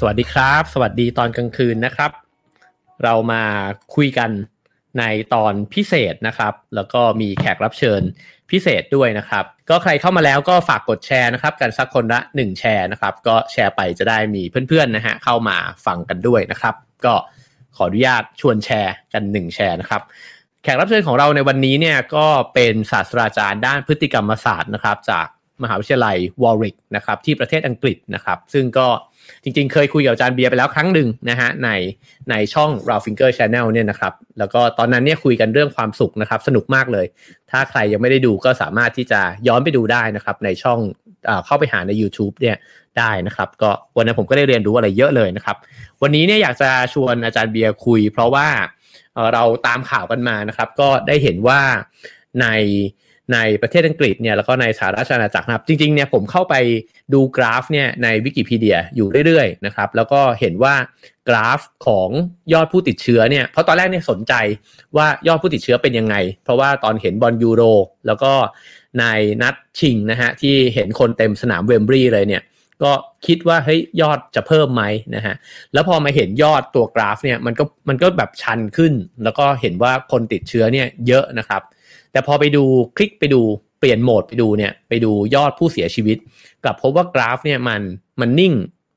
สวัสดีครับ สวัสดีตอนกลางคืนนะครับ เรามาคุยกันในตอนพิเศษนะครับ แล้วก็มีแขกรับเชิญพิเศษด้วยนะครับ ก็ใครเข้ามาแล้วก็ฝากกดแชร์นะครับ กันสักคนละหนึ่งแชร์นะครับ ก็แชร์ไปจะได้มีเพื่อนๆนะฮะเข้ามาฟังกันด้วยนะครับ ก็ขออนุญาตชวนแชร์กันหนึ่งแชร์นะครับ แขกรับเชิญของเราในวันนี้เนี่ยก็เป็นศาสตราจารย์ด้านพฤติกรรมศาสตร์นะครับ จากมหาวิทยาลัยวอริกนะครับที่ประเทศอังกฤษนะครับ ซึ่งก็ จริงๆ เคยคุยกับอาจารย์เบียร์ไปแล้วครั้งหนึ่งนะฮะในในช่อง r a l Finger Channel เนี่ยนะครับ แล้วก็ตอนนั้นเนี่ยคุยกันเรื่องความสุขนะครับ สนุกมากเลย ถ้าใครยังไม่ได้ดูก็สามารถที่จะย้อนไปดูได้นะครับ ในช่องอเข้าไปหาใน YouTube เนี่ยได้นะครับ ก็วันนั้นผมก็ได้เรียนรู้อะไรเยอะเลยนะครับ วันนี้เนี่ยอยากจะชวนอาจารย์เบียร์คุย เพราะว่าเราตามข่าวกันมานะครับ ก็ได้เห็นว่าใน ในประเทศอังกฤษเนี่ยแล้วก็ในสหราชอาณาจักรนะครับ จริงๆเนี่ยผมเข้าไปดูกราฟเนี่ยในวิกิพีเดียอยู่เรื่อยๆนะครับแล้วก็เห็นว่ากราฟของยอดผู้ติดเชื้อเนี่ยเพราะตอนแรกเนี่ยสนใจว่ายอดผู้ติดเชื้อเป็นยังไง เพราะว่าตอนเห็นบอลยูโร แล้วก็ในนัดชิงนะฮะที่เห็นคนเต็มสนามเวมบรีเลยเนี่ยก็คิดว่าเฮ้ยยอดจะเพิ่มไหมนะฮะแล้วพอมาเห็นยอดตัวกราฟเนี่ยมันก็มันก็แบบชันขึ้น แล้วก็เห็นว่าคนติดเชื้อเนี่ยเยอะนะครับ แต่พอไปดูคลิกไปดูเปลี่ยนโหมดไปดูเนี่ยไปดูยอดผู้เสียชีวิตกลับพบว่ากราฟเนี่ยมันมันนิ่ง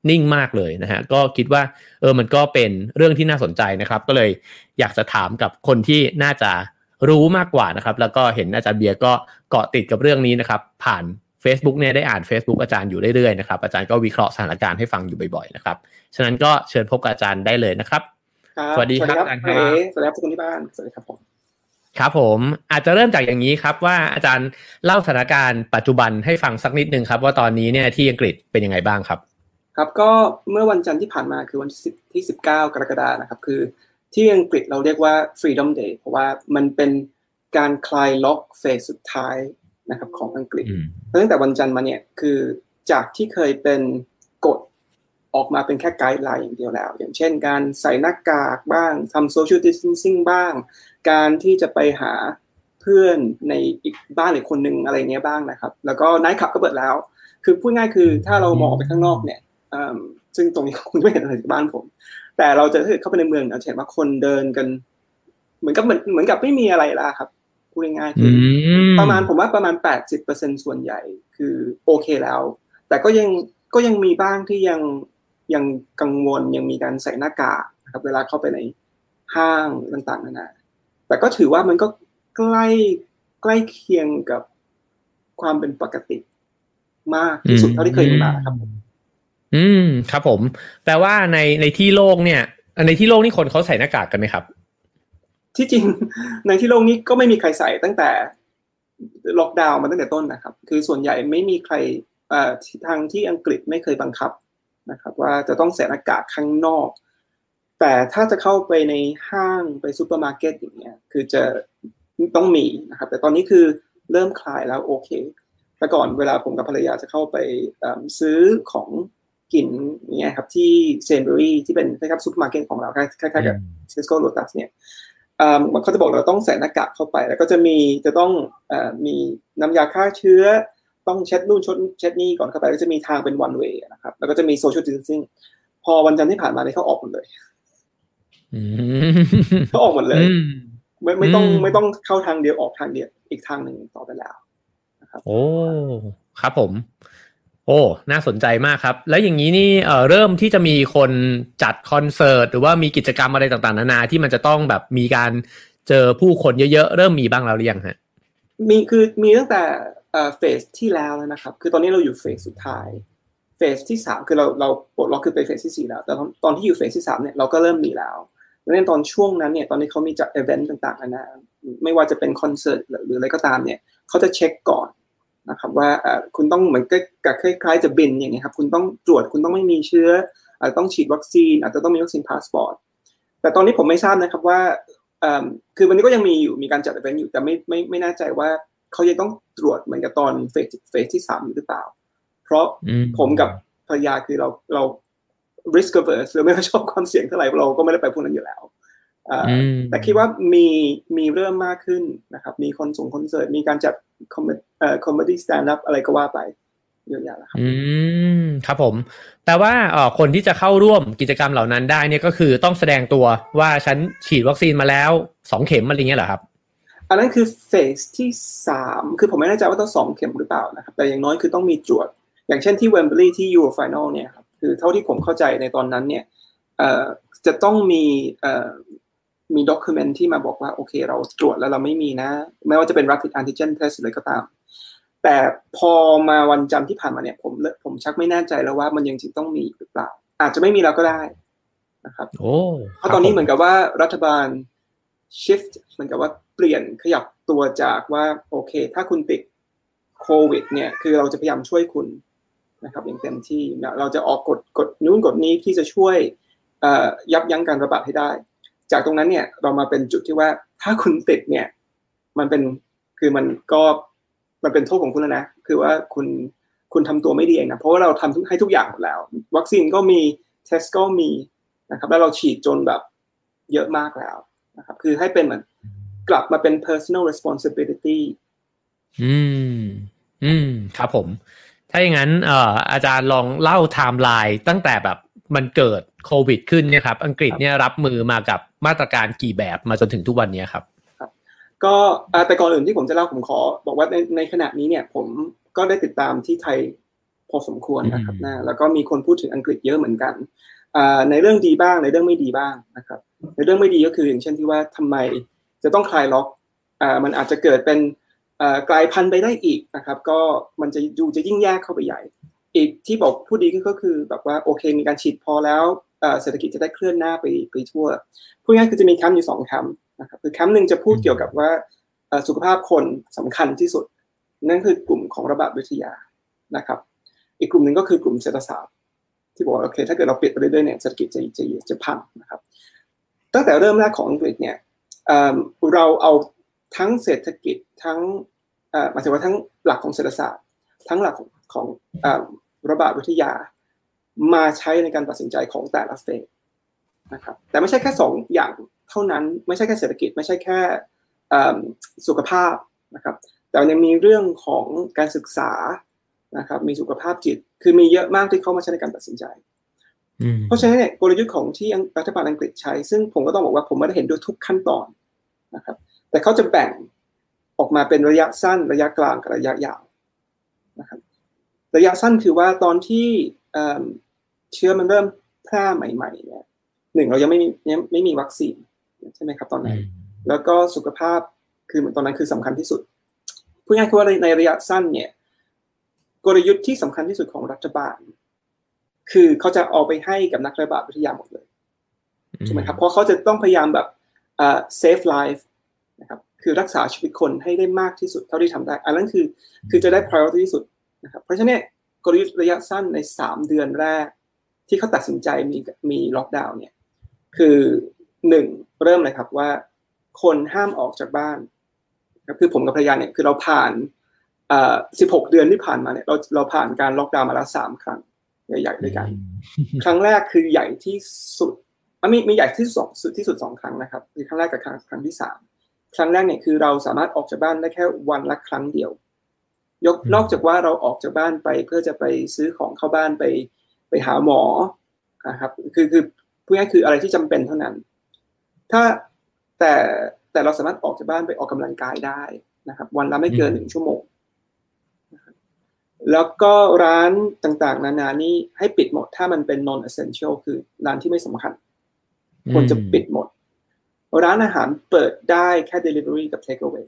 นิ่งมากเลยนะฮะก็คิดว่าเออมันก็เป็นเรื่องที่น่าสนใจนะครับ ก็เลยอยากจะถามกับคนที่น่าจะรู้มากกว่านะครับ แล้วก็เห็นอาจารย์เบียร์ก็เกาะติดกับเรื่องนี้นะครับ ผ่าน Facebook เนี่ยได้อ่าน Facebook อาจารย์อยู่เรื่อยๆนะครับอาจารย์ก็วิเคราะห์สถานการณ์ให้ฟังอยู่บ่อยๆนะครับฉะนั้นก็เชิญพบกับอาจารย์ได้เลยนะครับ สวัสดีครับอาจารย์ครับสวัสดีครับทุกคนที่บ้านสวัสดีครับผม ครับผมอาจจะเริ่มจากอย่างนี้ครับว่าอาจารย์เล่าสถานการณ์ปัจจุบันให้ฟังสักนิดนึงครับ ว่าตอนนี้เนี่ยที่อังกฤษเป็นยังไงบ้างครับ ครับก็เมื่อวันจันทร์ที่ผ่านมาคือวันที่สิบเก้ากรกฎานะครับ คือที่อังกฤษเราเรียกว่า Freedom Day เพราะว่ามันเป็นการคลายล็อกเฟสสุดท้ายนะครับของอังกฤษตั้งแต่วันจันทร์มาเนี่ยคือจากที่เคยเป็นกฎ ออกมาเป็นแค่ guideline อย่างเดียวแล้ว อย่างเช่น การใส่หน้ากากบ้างทำ social distancing บ้าง การที่จะไปหาเพื่อนในอีกบ้านอีกคนนึงอะไรเงี้ยบ้างนะครับ แล้วก็ nightclub ก็เปิดแล้ว คือพูดง่ายคือถ้าเรามองไปข้างนอกเนี่ยซึ่งตรงนี้คุณไม่เห็นอะไรจากบ้านผม แต่เราจะเข้าไปในเมืองเราเห็นว่าคนเดินกัน เหมือนกับเหมือนเหมือนกับไม่มีอะไรละครับพูดง่ายๆคือประมาณผมว่าประมาณแปดสิบเปอร์เซ็นส่วนใหญ่คือโอเคแล้ว แต่ก็ยังก็ยังมีบ้างที่ยัง ยังกังวลยังมีการใส่หน้ากากนะครับเวลาเข้าไปในห้างต่างๆนานาแต่ก็ถือว่ามันก็ใกล้ใกล้เคียงกับความเป็นปกติมากที่สุดเท่าที่เคยมาครับผมอืมครับผม แปลว่าในในที่โลกเนี่ย ในที่โลกนี่คนเขาใส่หน้ากากกันไหมครับ ที่จริงในที่โลกนี้ก็ไม่มีใครใส่ตั้งแต่ล็อกดาวน์มาตั้งแต่ต้นนะครับ คือส่วนใหญ่ไม่มีใครทางที่อังกฤษไม่เคยบังคับ นะครับว่าจะต้องใส่หน้ากากข้างนอก แต่ถ้าจะเข้าไปในห้างไปซูเปอร์มาร์เก็ตอย่างเงี้ยคือจะต้องมีนะครับ แต่ตอนนี้คือเริ่มคลายแล้วโอเค แต่ก่อนเวลาผมกับภรรยาจะเข้าไปซื้อของกินเนี่ยครับที่Sainsbury's ที่เป็นคล้ายๆซูเปอร์มาร์เก็ตของเราคล้ายๆกับ Tesco Lotus เนี่ยเขาจะบอกเราต้องใส่หน้ากากเข้าไป แล้วก็จะมีจะต้องมีน้ำยาฆ่าเชื้อ ต้องเช็ดนู่นชดเช็ดนี่ก่อนเข้าไปก็จะมีทางเป็น one way นะครับ แล้วก็จะมี social distancing พอวันจันทร์ที่ผ่านมาเนี่ยเขาออกหมดเลยเขาออกหมดเลย ไม่ไม่ต้องไม่ต้องเข้าทางเดียวออกทางเดียวอีกทางหนึ่งต่อไปแล้วนะครับ โอ้ครับผม โอ้ น่าสนใจมากครับ แล้วอย่างนี้นี่เอ่อเริ่มที่จะมีคนจัดคอนเสิร์ตหรือว่ามีกิจกรรมอะไรต่างๆ นานาที่มันจะต้องแบบมีการเจอผู้คนเยอะๆ เริ่มมีบ้างแล้วหรือยังฮะมีคือมีตั้งแต่ เฟสที่แล้วแล้วนะครับ คือตอนนี้เราอยู่เฟสสุดท้ายเฟสที่สามคือเราเราปลดล็อกคือไปเฟสที่สี่แล้ว แต่ตอนที่อยู่เฟสที่สามเนี่ยเราก็เริ่มมีแล้วดังนั้นตอนช่วงนั้นเนี่ยตอนนี้เขามีจัดอีเวนต์ต่างๆนะไม่ว่าจะเป็นคอนเสิร์ตหรืออะไรก็ตามเนี่ยเขาจะเช็คก่อนนะครับว่าคุณต้องเหมือนกับคล้ายๆจะบินอย่างเงี้ยครับคุณต้องตรวจคุณต้องไม่มีเชื้ออาจจะต้องฉีดวัคซีนอาจจะต้องมี vaccine passport แต่ตอนนี้ผมไม่ทราบนะครับว่าคือวันนี้ก็ยังมีอยู่มีการจัดอีเวนต์อยู่แต่ไม่ไม่ไม่แน่ใจว่า เขาจะต้องตรวจเหมือนกับตอน phase phase ที่สามหรือเปล่า เพราะผมกับภรรยาคือเราเรา risk averse เราไม่ชอบความเสี่ยงเท่าไหร่เราก็ไม่ได้ไปพวกนั้นอยู่แล้วแต่คิดว่ามีมีเริ่มมากขึ้นนะครับ มีคนส่งคอนเสิร์ต มีการจัด comedy stand up อะไรก็ว่าไปเยอะแยะแล้วครับอืมครับผมแปลว่าเอ่อคนที่จะเข้าร่วมกิจกรรมเหล่านั้นได้เนี่ยก็คือต้องแสดงตัวว่าฉันฉีดวัคซีนมาแล้วสองเข็มอะไรเงี้ยเหรอครับ อันนั้นคือ phase ที่สามคือผมไม่แน่ใจว่าต้องสองเข็มหรือเปล่านะครับ แต่อย่างน้อยคือต้องมีตรวจอย่างเช่นที่ Wembley ที่ Euro final เนี่ยครับคือเท่าที่ผมเข้าใจในตอนนั้นเนี่ยเอ่อจะต้องมีเอ่อมีด็อกิเมนที่มาบอกว่า โอเคเราตรวจแล้วเราไม่มีนะ ไม่ว่าจะเป็น rapid antigen test อะไรก็ตาม แต่พอมาวันจันทร์ที่ผ่านมาเนี่ย ผมผมชักไม่แน่ใจแล้วว่ามันยังจริงต้องมีหรือเปล่า อาจจะไม่มีแล้วก็ได้นะครับโอ้เพราะตอนนี้เหมือนกับว่ารัฐบาล shift เหมือนกับว่าเปลี่ยนขยับตัวจากว่าโอเค ถ้าคุณติดโควิด เนี่ย คือเราจะพยายามช่วยคุณนะครับอย่างเต็มที่เราจะออกกฎกฎนู้นกฎนี้ที่จะช่วยยับยั้งการระบาดให้ได้ จากตรงนั้นเนี่ยเรามาเป็นจุดที่ว่าถ้าคุณติดเนี่ย มันเป็นคือมันก็มันเป็นโทษของคุณแล้วนะ คือว่าคุณคุณทำตัวไม่ดีเองนะเพราะว่าเราทำให้ทุกอย่างหมดแล้ว วัคซีนก็มีเทสก็มีนะครับ แล้วเราฉีดจนแบบเยอะมากแล้วนะครับ คือให้เป็นเหมือน กลับมาเป็น personal responsibility อืม อืม ครับผม ถ้าอย่างนั้นเอ่ออาจารย์ลองเล่าไทม์ไลน์ตั้งแต่แบบมันเกิดโควิด ขึ้นเนี่ยครับ อังกฤษเนี่ยรับมือมากับมาตรการกี่แบบมาจนถึงทุกวันนี้ครับ ครับ ก็แต่ก่อนอื่นที่ผมจะเล่าผมขอ บอกว่าในในขณะนี้เนี่ย ผมก็ได้ติดตามที่ไทยพอสมควรนะครับนะแล้วก็มีคนพูดถึงอังกฤษเยอะเหมือนกันในเรื่องดีบ้างในเรื่องไม่ดีบ้างนะครับ ในเรื่องไม่ดีก็คืออย่างเช่นที่ว่าทำไม จะต้องคลายล็อกอ่ามันอาจจะเกิดเป็นกลายพันธุ์ไปได้อีกนะครับ ก็มันจะดูจะยิ่งแยกเข้าไปใหญ่ อีกที่บอกผู้ดีก็คือแบบว่าโอเคมีการฉีดพอแล้วเศรษฐกิจจะได้เคลื่อนหน้าไปไปทั่วพูดง่ายคือจะมีแคมป์อยู่สองแคมป์นะครับคือแคมป์หนึ่งจะพูดเกี่ยวกับว่าสุขภาพคนสำคัญที่สุด นั่นคือกลุ่มของระบาดวิทยานะครับ อีกกลุ่มหนึ่งก็คือกลุ่มเศรษฐศาสตร์ที่บอกว่าโอเค ถ้าเกิดเราปิดไปเรื่อยๆเนี่ยเศรษฐกิจจะจะจะพังนะครับ ตั้งแต่เริ่มแรกของอังกฤษเนี่ย เราเอาทั้งเศรษฐกิจทั้งหมายถึงว่าทั้งหลักของเศรษฐศาสตร์ ทั้งหลักของของระบาดวิทยา มาใช้ในการตัดสินใจของแต่ละเฟสนะครับแต่ไม่ใช่แค่สองอย่างเท่านั้นไม่ใช่แค่เศรษฐกิจ ไม่ใช่แค่สุขภาพนะครับแต่ยังมีเรื่องของการศึกษานะครับมีสุขภาพจิต คือมีเยอะมากที่เข้ามาใช้ในการตัดสินใจ เพราะฉะนั้นเนี่ยกลยุทธ์ของที่รัฐบาลอังกฤษใช้ ซึ่งผมก็ต้องบอกว่าผมไม่ได้เห็นด้วยทุกขั้นตอน นะครับ แต่เขาจะแบ่งออกมาเป็นระยะสั้นระยะกลางกับระยะยาวนะครับ ระยะสั้นคือว่าตอนที่เชื้อมันเริ่มแพร่ใหม่ๆเนี่ยหนึ่งเรายังไม่มีไม่มีวัคซีนใช่ไหมครับตอนนั้น แล้วก็สุขภาพคือเหมือนตอนนั้นคือสำคัญที่สุดพูดง่ายๆคือว่าในระยะสั้นเนี่ยกลยุทธ์ที่สำคัญที่สุดของรัฐบาล คือเขาจะเอาไปให้กับนักระบาดวิทยาหมดเลยใช่ไหมครับเพราะเขาจะต้องพยายามแบบ save life นะครับคือรักษาชีวิตคนให้ได้มากที่สุดเท่าที่ทำได้ อันนั้นคือคือจะได้ priority ที่สุดนะครับเพราะฉะนั้นกลยุทธ์ระยะสั้นในสามเดือนแรก ที่เขาตัดสินใจมีมีล็อกดาวน์เนี่ยคือหนึ่งเริ่มเลยครับว่าคนห้ามออกจากบ้านคือผมกับภรรยาเนี่ยคือเราผ่านสิบหกเดือนที่ผ่านมาเนี่ยเราเราผ่านการล็อกดาวน์มาแล้วสามครั้งใหญ่ๆด้วยกัน ครั้งแรกคือใหญ่ที่สุด มีมีใหญ่ที่สุดสุดที่สุดสองครั้งนะครับคือครั้งแรกกับครั้งครั้งที่สามครั้งแรกเนี่ยคือเราสามารถออกจากบ้านได้แค่วันละครั้งเดียว ยกนอกจากว่าเราออกจากบ้านไปเพื่อจะไปซื้อของเข้าบ้านไปไปหาหมอนะครับคือคือพูดง่ายคืออะไรที่จำเป็นเท่านั้น ถ้าแต่แต่เราสามารถออกจากบ้านไปออกกำลังกายได้นะครับ วันละไม่เกินหนึ่งชั่วโมงแล้วก็ร้านต่างๆ นานานี่ให้ปิดหมดถ้ามันเป็น non essential คือร้านที่ไม่สำคัญ ควรจะปิดหมด ร้านอาหารเปิดได้แค่ delivery กับ take away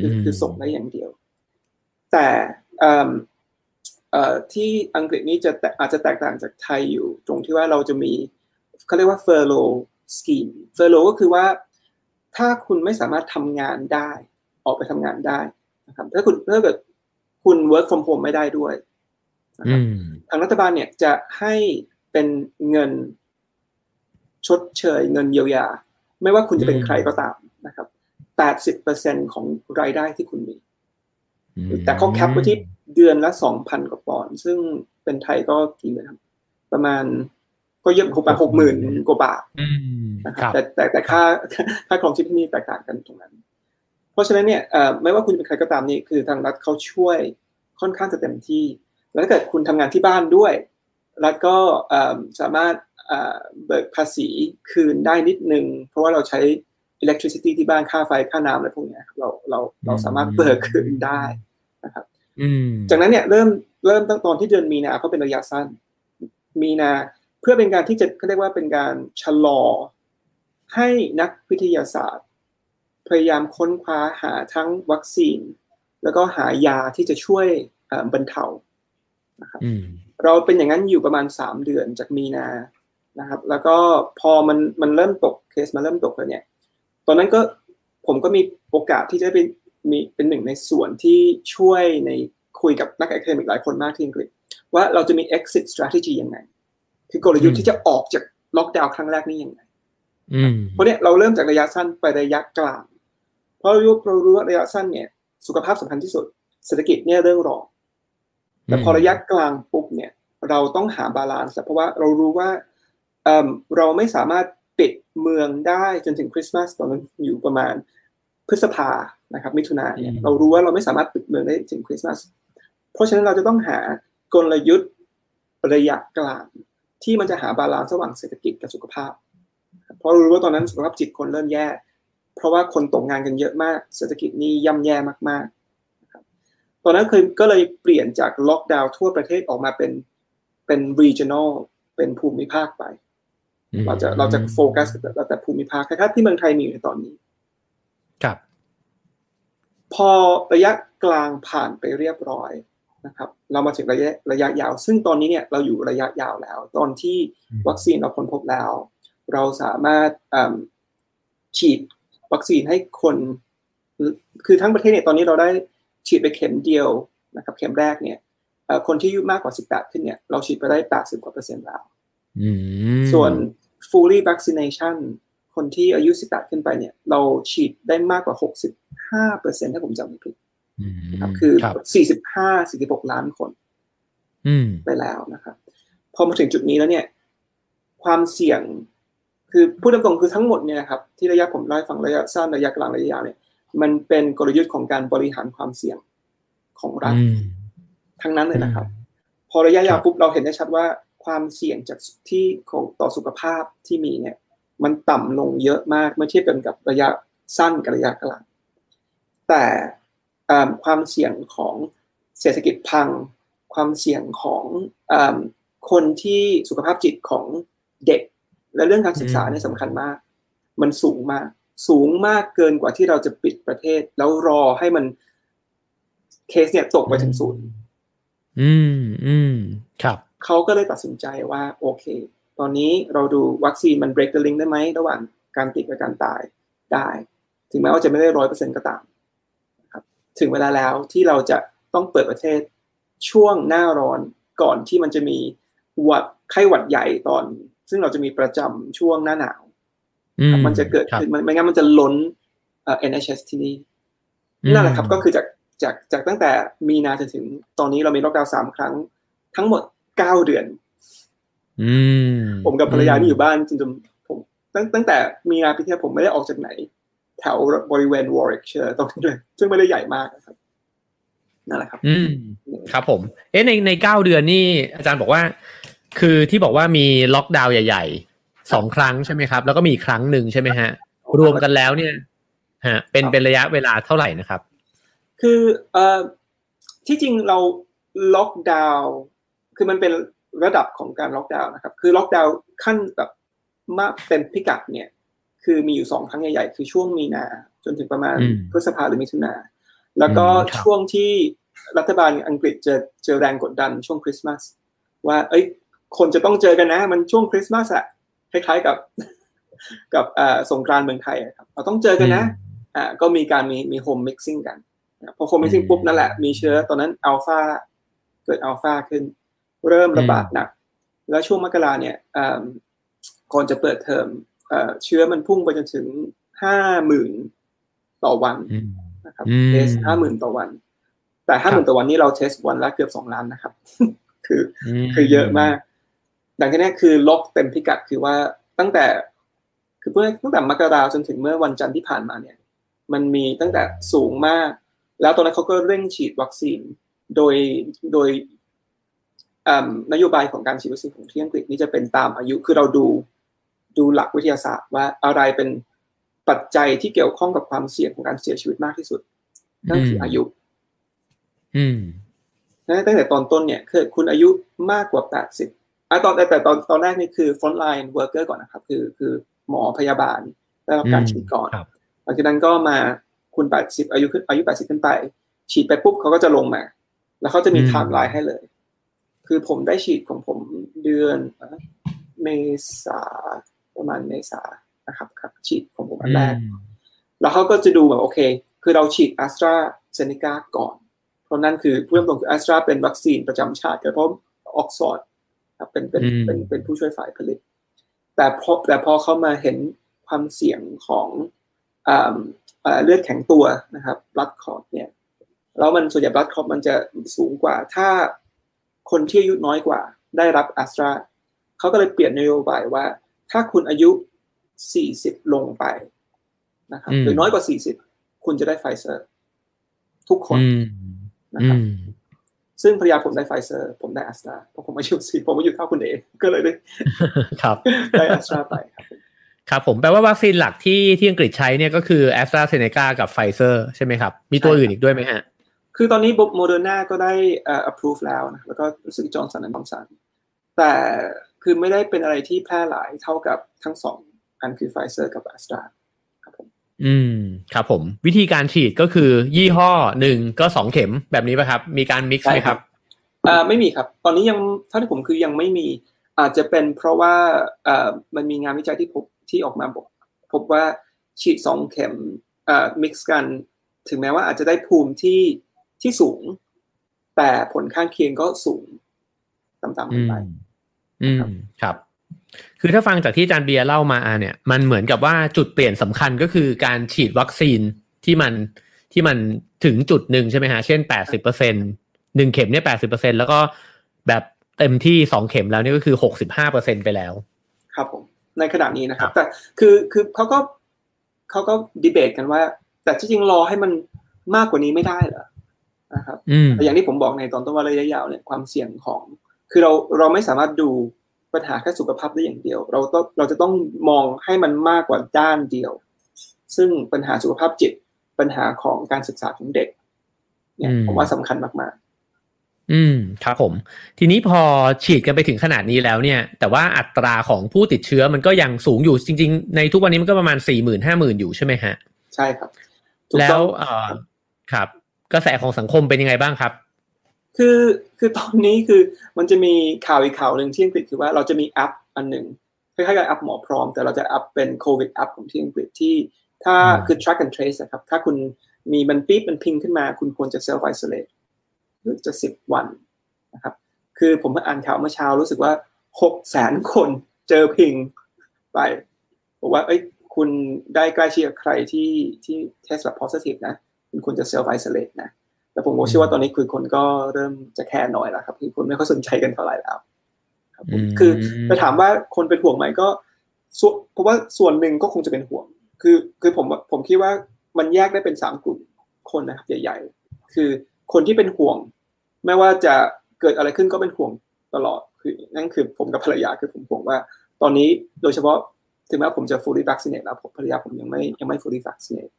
คือคือส่งได้อย่างเดียว แต่ที่อังกฤษนี้จะอาจจะแตกต่างจากไทยอยู่ ตรงที่ว่าเราจะมีเขาเรียกว่า furlough scheme furlough ก็คือว่าถ้าคุณไม่สามารถทำงานได้ ออกไปทำงานได้นะครับถ้าคุณถ้าเกิดคุณ work from home ไม่ได้ด้วยนะครับทางรัฐบาลเนี่ยจะให้เป็นเงิน ชดเชยเงินเยียวยา ไม่ว่าคุณจะเป็นใครก็ตามนะครับแปดสิบเปอร์เซ็นของรายได้ที่คุณมี แต่เขาแคปไว้ที่เดือนละสองพันกว่าปอนด์ซึ่งเป็นไทยก็กี่เงินครับ ประมาณก็เยอะประมาณหกหมื่นกว่าบาทนะครับแต่แต่แต่ค่าค่าครองชีพที่นี่แตกต่างกันตรงนั้น เพราะฉะนั้นเนี่ยไม่ว่าคุณเป็นใครก็ตามนี่คือทางรัฐเขาช่วยค่อนข้างจะเต็มที่ แล้วถ้าเกิดคุณทำงานที่บ้านด้วย รัฐก็สามารถ เบิกภาษีคืนได้นิดนึง เพราะว่าเราใช้ electricity ที่บ้านค่าไฟค่าน้ำอะไรพวกนี้เราเราเราสามารถเบิกคืนได้นะครับจากนั้นเนี่ยเริ่มเริ่มตั้งตอนที่เดือนมีนาเขาเป็นระยะสั้น มีนาเพื่อเป็นการที่จะเขาเรียกว่าเป็นการชะลอ ให้นักวิทยาศาสตร์ พยายามค้นคว้าหาทั้งวัคซีน แล้วก็หายาที่จะช่วยบรรเทานะครับเราเป็นอย่างนั้นอยู่ประมาณสามเดือนจากมีนา นะครับ แล้วก็พอมันมันเริ่มตกเคสมาเริ่มตกแล้วเนี่ย ตอนนั้นก็ผมก็มีโอกาสที่จะเป็นมีเป็นหนึ่งในส่วนที่ช่วยในคุยกับนัก academic หลายคนมากที่อังกฤษ ว่าเราจะมี exit strategy ยังไง คือกลยุทธ์ที่จะออกจากล็อกดาวน์ครั้งแรกนี้ยังไงเพราะเนี่ยเราเริ่มจากระยะสั้นไประยะกลาง เพราะเรารู้เรารู้ว่าระยะสั้นเนี่ย สุขภาพสำคัญที่สุด เศรษฐกิจเนี่ยเรื่องรองแต่พอระยะกลางปุ๊บเนี่ย เราต้องหา balance เพราะว่าเรารู้ว่า เราไม่สามารถปิดเมืองได้จนถึงคริสต์มาสตอนนั้นอยู่ประมาณพฤษภานะครับ มิถุนาเนี่ยเรารู้ว่าเราไม่สามารถปิดเมืองได้ถึงคริสต์มาสเพราะฉะนั้นเราจะต้องหากลยุทธ์ระยะกลางที่มันจะหา balance ระหว่างเศรษฐกิจกับสุขภาพ เพราะรู้ว่าตอนนั้นสุขภาพจิตคนเริ่มแย่ เพราะว่าคนตกงานกันเยอะมาก เศรษฐกิจนี่ย่ำแย่มากๆ ตอนนั้นเคยก็เลยเปลี่ยนจากล็อกดาวน์ทั่วประเทศออกมาเป็นเป็น regional เป็นภูมิภาคไป เราจะเราจะโฟกัสแต่แต่ภูมิภาคคล้ายๆที่เมืองไทยมีอยู่ในตอนนี้ ครับ พอระยะกลางผ่านไปเรียบร้อยนะครับ เรามาถึงระยะระยะยาว ซึ่งตอนนี้เนี่ยเราอยู่ระยะยาวแล้ว ตอนที่วัคซีนเราค้นพบแล้ว เราสามารถฉีดวัคซีนให้คน คือทั้งประเทศเนี่ยตอนนี้เราได้ฉีดไปเข็มเดียวนะครับ เข็มแรกเนี่ยคนที่อายุมากกว่า 18 ขึ้นเนี่ยเราฉีดไปได้ 80กว่าเปอร์เซ็นต์แล้วส่วน fully vaccination คนที่อายุ 18 ขึ้นไปเนี่ย เราฉีดได้มากกว่า 65เปอร์เซ็นต์ถ้าผมจำไม่ผิดครับคือสี่สิบห้าสี่สิบหกล้านคนไปแล้วนะครับ พอมาถึงจุดนี้แล้วเนี่ย ความเสี่ยง คือพูดตรงๆคือทั้งหมดเนี่ยครับ ที่ระยะผมไล่ฟังระยะสั้นระยะกลางระยะยาวเนี่ย มันเป็นกลยุทธ์ของการบริหารความเสี่ยงของรัฐทั้งนั้นเลยนะครับ พอระยะยาวปุ๊บเราเห็นได้ชัดว่า ความเสี่ยงจากที่ของต่อสุขภาพที่มีเนี่ยมันต่ำลงเยอะมากเมื่อเทียบกันกับระยะสั้นกับระยะกลางแต่ความเสี่ยงของเศรษฐกิจพัง ความเสี่ยงของคนที่สุขภาพจิตของเด็ก และเรื่องการศึกษาเนี่ยสำคัญมาก มันสูงมาก สูงมากเกินกว่าที่เราจะปิดประเทศ แล้วรอให้มันเคสเนี่ยตกไปถึงศูนย์อืมอืมครับ เขาก็เลยตัดสินใจว่าโอเค ตอนนี้เราดูวัคซีนมัน break the link ได้ไหมระหว่างการติดกับการตายได้ ถึงแม้ว่าจะไม่ได้ร้อยเปอร์เซ็นก็ตามถึงเวลาแล้วที่เราจะต้องเปิดประเทศช่วงหน้าร้อนก่อนที่มันจะมีหวัดไข้หวัดใหญ่ตอน ซึ่งเราจะมีประจำช่วงหน้าหนาวมันจะเกิดขึ้นไม่งั้นมันจะล้นเอ่อ NHS ที่นี่นั่นแหละครับก็คือจากจากจากตั้งแต่มีนาจนถึงตอนนี้เรามีล็อกดาวน์สามครั้ง ทั้งหมด เก้าเดือนผมกับภรรยาที่อยู่บ้านจนผมตั้งตั้งแต่มีนาปีที่ผมไม่ได้ออกจากไหน แถวบริเวณวอร์ริกเชอร์ตรงนี้เลย ซึ่งไม่ได้ใหญ่มากนะครับนั่นแหละครับ อืมครับผม เอ๊ะในในเก้าเดือนนี่อาจารย์บอกว่า คือที่บอกว่ามีล็อกดาวน์ใหญ่ๆสองครั้งใช่ไหมครับ แล้วก็มีครั้งหนึ่งใช่ไหมฮะ รวมกันแล้วเนี่ยฮะเป็นเป็นระยะเวลาเท่าไหร่นะครับ คือเอ่อที่จริงเราล็อกดาวน์ คือมันเป็นระดับของการล็อกดาวน์นะครับ คือล็อกดาวน์ขั้นแบบมากเป็นพิกัดเนี่ย คือมีอยู่สองครั้งใหญ่ๆ คือช่วงมีนาจนถึงประมาณพฤษภาหรือมิถุนา แล้วก็ช่วงที่รัฐบาลอังกฤษเจอเจอแรงกดดันช่วงคริสต์มาสว่า เอ้ย คนจะต้องเจอกันนะ มันช่วงคริสต์มาสอะคล้ายๆกับกับสงกรานต์เมืองไทยครับเราต้องเจอกันนะอ่าก็มีการมีมี home mixing กันพอ home mixing ปุ๊บนั่นแหละมีเชื้อตอนนั้นอัลฟาเกิดอัลฟาขึ้น เริ่มระบาดหนัก แล้วช่วงมกราเนี่ยก่อนจะเปิดเทอมเชื้อมันพุ่งไปจนถึงห้าหมื่นต่อวันนะครับเคสห้าหมื่นต่อวัน แต่ห้าหมื่นต่อวันนี้เรา test วันละเกือบสองล้านนะครับ คือคือเยอะมาก ดังนั้นคือล็อกเต็มพิกัดคือว่าตั้งแต่ คือเมื่อตั้งแต่มกราจนถึงเมื่อวันจันทร์ที่ผ่านมาเนี่ย มันมีตั้งแต่สูงมาก แล้วตอนนั้นเขาก็เร่งฉีดวัคซีน โดยโดย นโยบายของการฉีดวัคซีนของที่อังกฤษนี่จะเป็นตามอายุคือเราดูดูหลักวิทยาศาสตร์ว่าอะไรเป็นปัจจัยที่เกี่ยวข้องกับความเสี่ยงของการเสียชีวิตมากที่สุดนั่นคืออายุ อืมตั้งแต่ตอนต้นเนี่ยคือคุณอายุมากกว่าแปดสิบอะตอนแต่ตอนตอนแรกนี่คือ front line worker ก่อนนะครับ คือคือหมอพยาบาลได้รับการฉีดก่อนหลังจากนั้นก็มาคุณแปดสิบอายุขึ้นอายุแปดสิบขึ้นไป ฉีดไปปุ๊บเขาก็จะลงมา แล้วเขาจะมีไทม์ไลน์ให้เลย คือผมได้ฉีดของผมเดือนเมษาประมาณเมษานะครับครับ ฉีดของผมอันแรก แล้วเขาก็จะดูแบบโอเค คือเราฉีดแอสตราเซเนกาก่อน เพราะนั่นคือผู้เริ่มต้นคือแอสตราเป็นวัคซีนประจำชาติเพราะออกซอร์ดครับเป็นเป็นเป็นเป็นผู้ช่วยฝ่ายผลิต แต่พอแต่พอเขามาเห็นความเสี่ยงของเลือดแข็งตัวนะครับ blood clot เนี่ยแล้วมันส่วนใหญ่ blood clot มันจะสูงกว่าถ้า คนที่อายุน้อยกว่าได้รับแอสตราเขาก็เลยเปลี่ยนนโยบายว่า ถ้าคุณอายุ 40 ลงไปนะครับหรือน้อยกว่า 40 คุณจะได้ไฟเซอร์ ทุกคนนะครับซึ่งภรรยาผมได้ไฟเซอร์ ผมได้แอสตราเพราะผมอายุสี่ผมอายุเท่าคุณเองก็เลยได้ครับได้แอสตราไปครับครับผมแปลว่าวัคซีนหลักที่ที่อังกฤษใช้เนี่ยก็คือแอสตราเซเนกากับไฟเซอร์ใช่ไหมครับ มีตัวอื่นอีกด้วยไหมฮะ คือตอนนี้โมเดอร์นาก็ได้อ่า approve แล้วนะแล้วก็รู้สึกจอร์นสันและจอร์นสันแต่คือไม่ได้เป็นอะไรที่แพร่หลายเท่ากับทั้งสองอันคือไฟเซอร์กับแอสตราครับผมอืมครับผม วิธีการฉีดก็คือยี่ห้อหนึ่งก็สองเข็มแบบนี้ป่ะครับ มีการมิกซ์ไหมครับอ่าไม่มีครับ ตอนนี้ยังเท่าที่ผมคือยังไม่มีอาจจะเป็นเพราะว่าอ่ามันมีงานวิจัยที่พบที่ออกมาบอกพบว่าฉีดสองเข็มอ่ามิกซ์กัน ถึงแม้ว่าอาจจะได้ภูมิที่ ที่สูง แต่ผลข้างเคียงก็สูงตามๆกันไปอืมครับ คือถ้าฟังจากที่อาจารย์เบียร์เล่ามาเนี่ย มันเหมือนกับว่าจุดเปลี่ยนสำคัญก็คือการฉีดวัคซีนที่มันที่มันถึงจุดหนึ่งใช่ไหมฮะ เช่นแปดสิบเปอร์เซ็นหนึ่งเข็มเนี่ยแปดสิบเปอร์เซ็นแล้วก็แบบเต็มที่สองเข็มแล้วนี่ก็คือหกสิบห้าเปอร์เซ็นไปแล้ว ครับผม ในขณะนี้นะครับ แต่คือคือเขาก็เขาก็ดีเบตกันว่า แต่ที่จริงรอให้มันมากกว่านี้ไม่ได้เหรอ นะครับแต่อย่างที่ผมบอกในตอนต้นว่าระยะยาวเนี่ยความเสี่ยงของ คือเราเราไม่สามารถดูปัญหาแค่สุขภาพได้อย่างเดียว เราต้องเราจะต้องมองให้มันมากกว่าด้านเดียว ซึ่งปัญหาสุขภาพจิตปัญหาของการศึกษาของเด็ก เนี่ยผมว่าสำคัญมากๆ อืมครับผม ทีนี้พอฉีดกันไปถึงขนาดนี้แล้วเนี่ย แต่ว่าอัตราของผู้ติดเชื้อมันก็ยังสูงอยู่จริง ๆ ในทุกวันนี้มันก็ประมาณสี่หมื่นห้าหมื่นอยู่ใช่ไหมฮะ ใช่ครับ แล้วเอ่อครับ กระแสของสังคมเป็นยังไงบ้างครับ คือคือตอนนี้คือมันจะมีข่าวอีกข่าวหนึ่งที่อังกฤษคือว่าเราจะมีแอปอันหนึ่งคล้ายๆกับแอปหมอพร้อม แต่เราจะแอปเป็นโควิดแอปของที่อังกฤษที่ถ้าคือ track and trace นะครับ ถ้าคุณมีมันปี๊บมัน ping ขึ้นมา คุณควรจะ self isolate หรือจะสิบวันนะครับ คือผมอ่านข่าวเมื่อเช้ารู้สึกว่าหกแสนคนเจอ ping ไปบอกว่า เอ้ย คุณได้ใกล้ชิดกับใครที่ที่เทสแบบ positive นะ คุณควรจะ self isolate นะ แต่ผมเชื่อว่าตอนนี้คือคนก็เริ่มจะแค่น้อยแล้วครับคือคนไม่ค่อยสนใจกันเท่าไหร่แล้วครับคือจะถามว่าคนเป็นห่วงไหมก็เพราะว่าส่วนหนึ่งก็คงจะเป็นห่วง คือคือผมผมคิดว่ามันแยกได้เป็นสามกลุ่มคนนะครับใหญ่ ๆ คือคนที่เป็นห่วง ไม่ว่าจะเกิดอะไรขึ้นก็เป็นห่วงตลอด คือนั่นคือผมกับภรรยาคือผมห่วงว่า ตอนนี้โดยเฉพาะถึงแม้ผมจะ fully vaccinated แล้วภรรยาผมยังไม่ยังไม่ fully vaccinated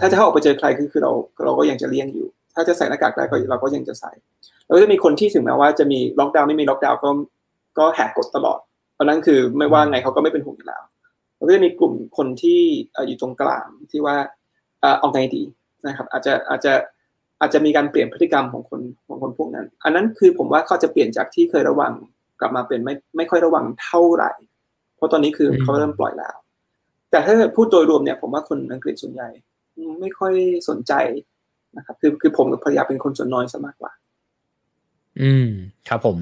ถ้าจะเข้าออกไปเจอใครคือคือเราเราก็ยังจะเลี่ยงอยู่ ถ้าจะใส่หน้ากากได้ก็เราก็ยังจะใส่แล้วก็จะมีคนที่ถึงแม้ว่าจะมีล็อกดาวน์ไม่มีล็อกดาวน์ก็ก็แหกกฎตลอด เพราะนั้นคือไม่ว่าไงเขาก็ไม่เป็นห่วงอยู่แล้วแล้วก็จะมีกลุ่มคนที่อยู่ตรงกลางที่ว่าเอาไงดีนะครับ อาจจะอาจจะอาจจะมีการเปลี่ยนพฤติกรรมของคนของคนพวกนั้น อันนั้นคือผมว่าเขาจะเปลี่ยนจากที่เคยระวังกลับมาเป็นไม่ไม่ค่อยระวังเท่าไหร่ เพราะตอนนี้คือเขาเริ่มปล่อยแล้ว แต่ถ้าพูดโดยรวมเนี่ยผมว่าคนอังกฤษส่วนใหญ่ ไม่ค่อยสนใจนะครับ คือคือผมกับภรรยาเป็นคนส่วนน้อยซะมากกว่า อืม ครับผม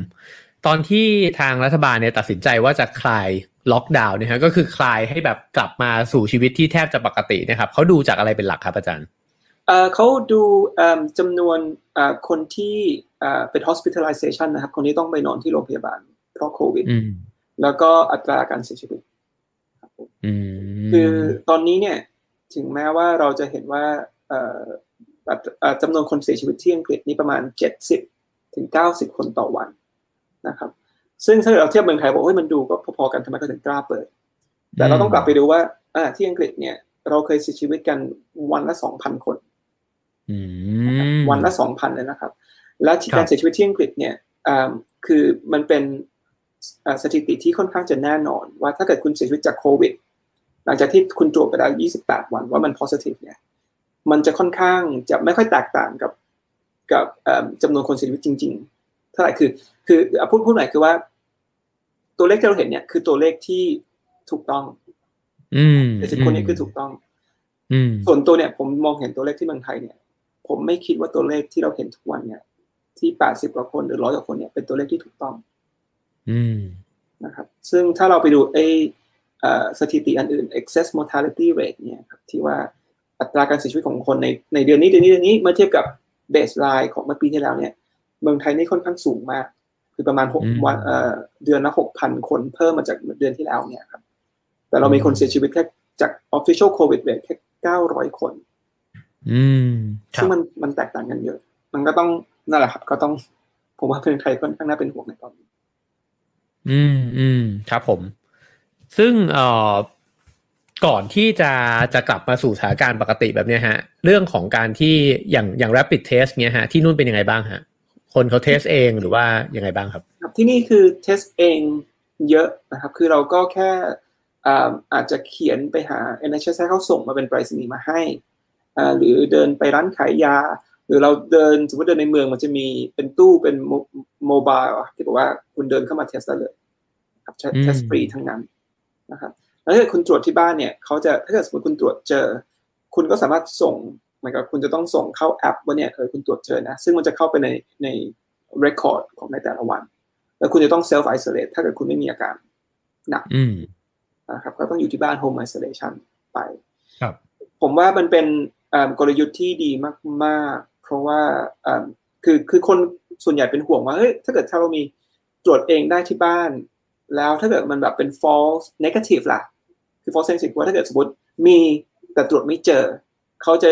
ตอนที่ทางรัฐบาลเนี่ยตัดสินใจว่าจะคลายล็อกดาวน์นะฮะก็คือคลายให้แบบกลับมาสู่ชีวิตที่แทบจะปกตินะครับเขาดูจากอะไรเป็นหลักครับอาจารย์เขาดูจำนวนคนที่เป็น hospitalization นะครับ คนที่ต้องไปนอนที่โรงพยาบาล เพราะโควิด แล้วก็อัตราการเสียชีวิตคือตอนนี้เนี่ย ถึงแม้ว่าเราจะเห็นว่าจำนวนคนเสียชีวิตที่อังกฤษนี่ประมาณ 70ถึง90 คนต่อวันนะครับ ซึ่งถ้าเราเทียบเมืองไทยบอกว่ามันดูก็พอๆกันทำไมก็ถึงกล้าเปิด แต่เราต้องกลับไปดูว่าอ่าที่อังกฤษเนี่ย เราเคยเสียชีวิตกันวันละสองพันคนวันละสองพันเลยนะครับ และที่การเสียชีวิตที่อังกฤษเนี่ยคือมันเป็นสถิติที่ค่อนข้างจะแน่นอน ว่าถ้าเกิดคุณเสียชีวิตจากโควิด หลังจากที่คุณตรวจไปแล้ว 28 วันว่ามัน positive เนี่ย มันจะค่อนข้างจะไม่ค่อยแตกต่างกับกับจำนวนคนเสียชีวิตจริง ๆ เท่าไหร่คือ คือพูดพูดหน่อยคือว่า ตัวเลขที่เราเห็นเนี่ยคือตัวเลขที่ถูกต้อง อืมแต่สิบคนนี้คือถูกต้อง อืมส่วนตัวเนี่ยผมมองเห็นตัวเลขที่เมืองไทยเนี่ย ผมไม่คิดว่าตัวเลขที่เราเห็นทุกวันเนี่ย ที่แปดสิบกว่าคนหรือร้อยกว่าคนเนี่ยเป็นตัวเลขที่ถูกต้องนะครับ ซึ่งถ้าเราไปดูไอ้ สถิติอันอื่น excess mortality rate เนี่ยครับที่ว่าอัตราการเสียชีวิตของคนในในเดือนนี้เดือนนี้เดือนนี้เมื่อเทียบกับ baseline ของเมื่อปีที่แล้วเนี่ยเมืองไทยนี่ค่อนข้างสูงมาก คือประมาณหกวันเดือนละหกพันคนเพิ่มมาจากเดือนที่แล้วเนี่ยครับ แต่เรามีคนเสียชีวิตแค่จาก official covid rate แค่เก้าร้อยคน อืมซึ่งมันมันแตกต่างกันเยอะ มันก็ต้องนั่นแหละครับ ก็ต้องผมว่าเมืองไทยค่อนข้างน่าเป็นห่วงในตอนนี้ อืมอืมครับผม ซึ่งเอ่อก่อนที่จะจะกลับมาสู่สถานการณ์ปกติแบบนี้ฮะ เรื่องของการที่อย่างอย่าง rapid test เนี้ยฮะ ที่นู่นเป็นยังไงบ้างฮะ คนเขา test เองหรือว่ายังไงบ้างครับครับ ที่นี่คือ test เองเยอะนะครับ คือเราก็แค่อาจจะเขียนไปหา NHS ให้เขาส่งมาเป็นไปรษณีย์มาให้ หรือเดินไปร้านขายยา หรือเราเดินสมมติเดินในเมืองมันจะมีเป็นตู้เป็น mobile ที่บอกว่าคุณเดินเข้ามา test ได้เลยครับ test ฟรีทั้งนั้น นะครับแล้วถ้าคุณตรวจที่บ้านเนี่ยเขาจะถ้าเกิดสมมติคุณตรวจเจอ คุณก็สามารถส่งเหมือนกับคุณจะต้องส่งเข้าแอปว่าเนี่ยเออคุณตรวจเจอนะ ซึ่งมันจะเข้าไปในใน record ของในแต่ละวัน แล้วคุณจะต้อง self isolate ถ้าเกิดคุณไม่มีอาการหนักนะครับ ก็ต้องอยู่ที่บ้าน home isolation ไปครับ ผมว่ามันเป็นกลยุทธ์ที่ดีมาก ๆ เพราะว่าคือคือคนส่วนใหญ่เป็นห่วงว่าเฮ้ยถ้าเกิดถ้าเรามีตรวจเองได้ที่บ้าน แล้วถ้าเกิดมันแบบเป็น false negative ล่ะ คือ false negative ว่าถ้าเกิดสมมติมีแต่ตรวจไม่เจอ เขาจะ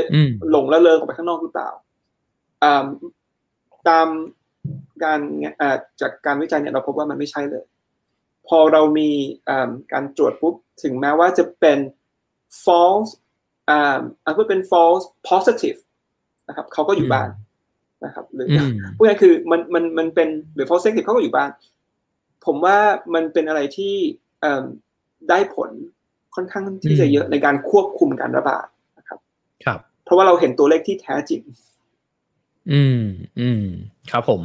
หลงละเลงออกไปข้างนอกหรือเปล่าตามการจากการวิจัยเนี่ยเราพบว่ามันไม่ใช่เลย พอเรามีการตรวจปุ๊บ ถึงแม้ว่าจะเป็น false อ่าอันก็เป็น false positive นะครับเขาก็อยู่บ้านนะครับหรือพูดง่ายคือมันมันมันเป็นหรือ false negative เขาก็อยู่บ้าน ผมว่ามันเป็นอะไรที่ได้ผลค่อนข้างที่จะเยอะในการควบคุมการระบาดนะครับ ครับ เพราะว่าเราเห็นตัวเลขที่แท้จริง อืม อืม ครับผม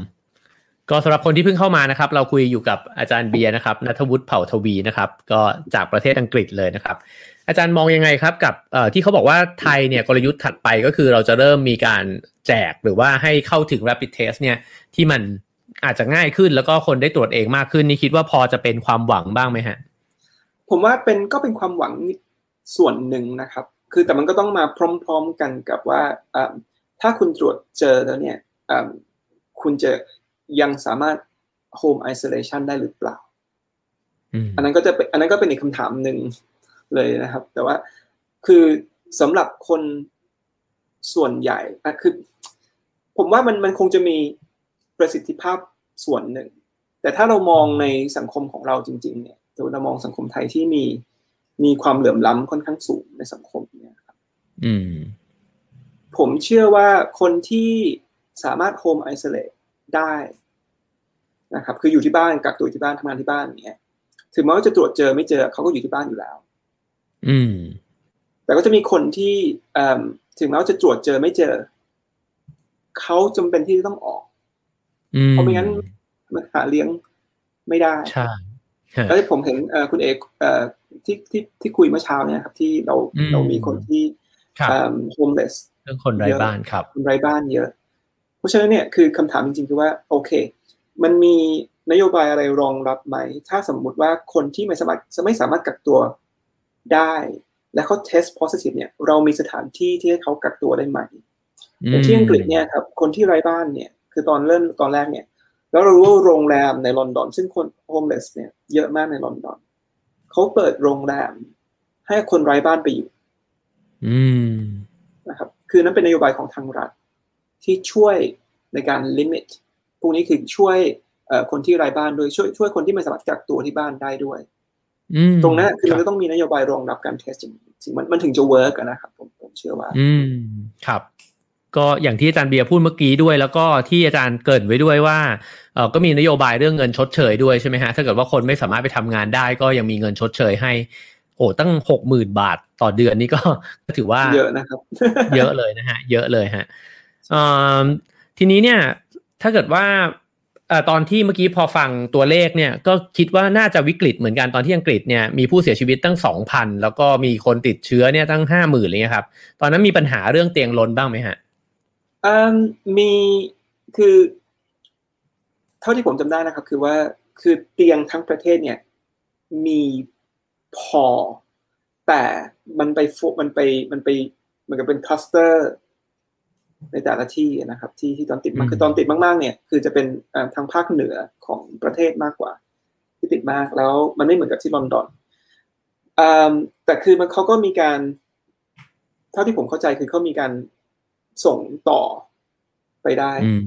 ก็สำหรับคนที่เพิ่งเข้ามานะครับ เราคุยอยู่กับอาจารย์เบียร์นะครับนัทวุฒิเผ่าทวีนะครับ ก็จากประเทศอังกฤษเลยนะครับ อาจารย์มองยังไงครับ กับที่เขาบอกว่าไทยเนี่ยกลยุทธ์ถัดไปก็คือเราจะเริ่มมีการแจกหรือว่าให้เข้าถึง rapid test เนี่ยที่มัน อาจจะง่ายขึ้นแล้วก็คนได้ตรวจเองมากขึ้นนี่คิดว่าพอจะเป็นความหวังบ้างไหมฮะ ผมว่าเป็นก็เป็นความหวังส่วนหนึ่งนะครับ คือแต่มันก็ต้องมาพร้อม ๆกันกับว่าถ้าคุณตรวจเจอแล้วเนี่ยคุณจะยังสามารถ home isolation ได้หรือเปล่า อันนั้นก็จะเป็นอันนั้นก็เป็นอีกคำถามหนึ่งเลยนะครับ แต่ว่าคือสำหรับคนส่วนใหญ่อะคือ ผมว่ามันมันคงจะมี ประสิทธิภาพส่วนหนึ่ง แต่ถ้าเรามองในสังคมของเราจริง ๆ เนี่ยเรามองสังคมไทยที่มีมีความเหลื่อมล้ำค่อนข้างสูงในสังคมเนี่ยครับ อืม ผมเชื่อว่าคนที่สามารถโฮมไอโซเลตได้นะครับ คืออยู่ที่บ้านกักตัวที่บ้านทำงานที่บ้านเนี่ยถึงแม้ว่าจะตรวจเจอไม่เจอเขาก็อยู่ที่บ้านอยู่แล้ว อืม แต่ก็จะมีคนที่ถึงแม้ว่าจะตรวจเจอไม่เจอ เขาจำเป็นที่จะต้องออก เพราะไม่งั้นมันหาเลี้ยงไม่ได้ใช่แล้วที่ผมเห็นคุณเอกที่ที่ที่คุยเมื่อเช้าเนี่ยครับที่เราเรามีคนที่โฮมเลสเรื่องคนไร้บ้านครับคนไร้บ้านเยอะ เพราะฉะนั้นเนี่ยคือคำถามจริงๆคือว่าโอเค มันมีนโยบายอะไรรองรับไหม ถ้าสมมุติว่าคนที่ไม่สามารถไม่สามารถกักตัวได้ และเขาเทส positive เนี่ย เรามีสถานที่ที่ให้เขากักตัวได้ไหมแต่ที่อังกฤษเนี่ยครับ คนที่ไร้บ้านเนี่ย คือตอนเริ่มตอนแรกเนี่ย แล้วเรารู้ว่าโรงแรมในลอนดอน ซึ่งคนโฮมเลสเนี่ยเยอะมากในลอนดอนเขาเปิดโรงแรม ให้คนไร้บ้านไปอยู่นะครับ คือนั้นเป็นนโยบายของทางรัฐ ที่ช่วยในการ limit พวกนี้คือช่วยคนที่ไร้บ้านด้วยช่วยช่วยคนที่ไม่สามารถกักตัวที่บ้านได้ด้วยอืมตรงนั้นคือมันก็ต้องมีนโยบายรองรับการ test จริงๆมันมันถึงจะ work นะครับผมผมเชื่อว่า อืมครับ ก็อย่างที่อาจารย์เบียร์พูดเมื่อกี้ด้วย แล้วก็ที่อาจารย์เกริ่นไว้ด้วยว่าเออก็มีนโยบายเรื่องเงินชดเชยด้วยใช่ไหมฮะถ้าเกิดว่าคนไม่สามารถไปทำงานได้ ก็ยังมีเงินชดเชยให้ โอ้ตั้งหกหมื่นบาทต่อเดือนนี่ก็ก็ถือว่าเยอะนะครับ เยอะเลยนะฮะ เยอะเลยฮะเอ่อทีนี้เนี่ย ถ้าเกิดว่าเอ่อตอนที่เมื่อกี้พอฟังตัวเลขเนี่ยก็คิดว่าน่าจะวิกฤตเหมือนกันตอนที่อังกฤษเนี่ยมีผู้เสียชีวิตตั้งสองพันแล้วก็มีคนติดเชื้อเนี่ยตั้งห้าหมื่นเลยครับ ตอนนั้นมีปัญหาเรื่องเตียงล้นบ้างไหมฮะอื มมีคือเท่าที่ผมจำได้นะครับ คือว่าคือเตียงทั้งประเทศเนี่ย มีพอ แต่มันไปฟุมันไปมันไปเหมือนกับเป็นคลัสเตอร์ในแต่ละที่นะครับ ที่ที่ตอนติดมากอืมคือตอนติดมากๆ เนี่ย คือจะเป็นเอ่อทางภาคเหนือของประเทศมากกว่า ที่ติดมากแล้วมันไม่เหมือนกับที่ลอนดอนอืมแต่คือมันเขาก็มีการ เท่าที่ผมเข้าใจคือเขามีการ ส่งต่อไปได้อืม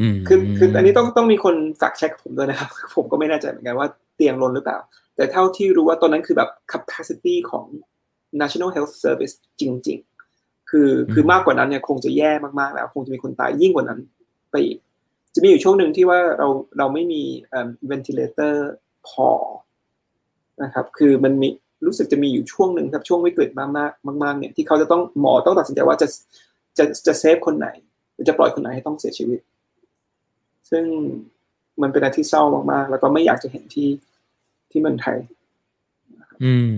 อืมคือคืออันนี้ต้องต้องมีคนสักเช็คผมด้วยนะครับ ผมก็ไม่แน่ใจเหมือนกันว่าเตียงล้นหรือเปล่า แต่เท่าที่รู้ว่าตอนนั้นคือแบบ capacity ของ National Health Service จริง ๆ คือคือมากกว่านั้นเนี่ยคงจะแย่มากๆแล้ว คงจะมีคนตายยิ่งกว่านั้นไปอีกจะมีอยู่ช่วงหนึ่งที่ว่าเราเราไม่มีเอ่อ ventilator พอนะครับ คือมันมีรู้สึกจะมีอยู่ช่วงหนึ่งครับช่วงวิกฤตมากๆมากๆเนี่ยที่เขาจะต้องหมอต้องตัดสินใจว่าจะ จะจะเซฟคนไหนหรือจะปล่อยคนไหนให้ต้องเสียชีวิต ซึ่งมันเป็นอะไรที่เศร้ามากๆ แล้วก็ไม่อยากจะเห็นที่ที่เมืองไทย อืม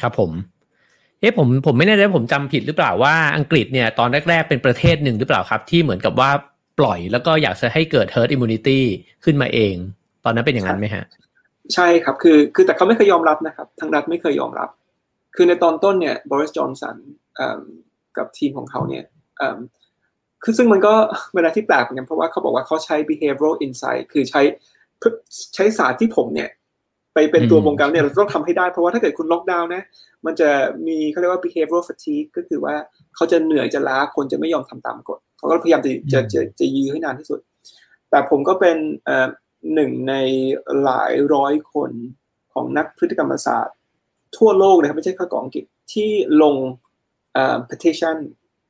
ครับผม เอ๊ะผมผมไม่แน่ใจว่าผมจำผิดหรือเปล่าว่าอังกฤษเนี่ยตอนแรก ๆ เป็นประเทศหนึ่งหรือเปล่าครับ ที่เหมือนกับว่าปล่อยแล้วก็อยากจะให้เกิด herd immunity ขึ้นมาเอง ตอนนั้นเป็นอย่างนั้นไหมฮะ ใช่ครับ คือคือแต่เขาไม่เคยยอมรับนะครับ ทางรัฐไม่เคยยอมรับ คือในตอนต้นเนี่ยบริสจอนสันกับทีมของเขาเนี่ยเอิ่ม คือซึ่งมันก็เวลาที่แปลกเหมือนกันเพราะว่าเขาบอกว่าเขาใช้ behavioral insight คือใช้ใช้ศาสตร์ที่ผมเนี่ย ไปเป็นตัวอืมบงการเนี่ยเราต้องทำให้ได้เพราะว่าถ้าเกิดคุณล็อกดาวน์นะ มันจะมีเขาเรียกว่า behavioral fatigue ก็คือว่าเขาจะเหนื่อยจะล้าคนจะไม่ยอมทำตามกฎเขาก็พยายามจะจะจะจะยื้อให้นานที่สุด แต่ผมก็เป็นเอ่อหนึ่งในหลายร้อยคนของนักพฤติกรรมศาสตร์ ทั่วโลกนะครับไม่ใช่แค่ของอังกฤษที่ลงเอ่อ petition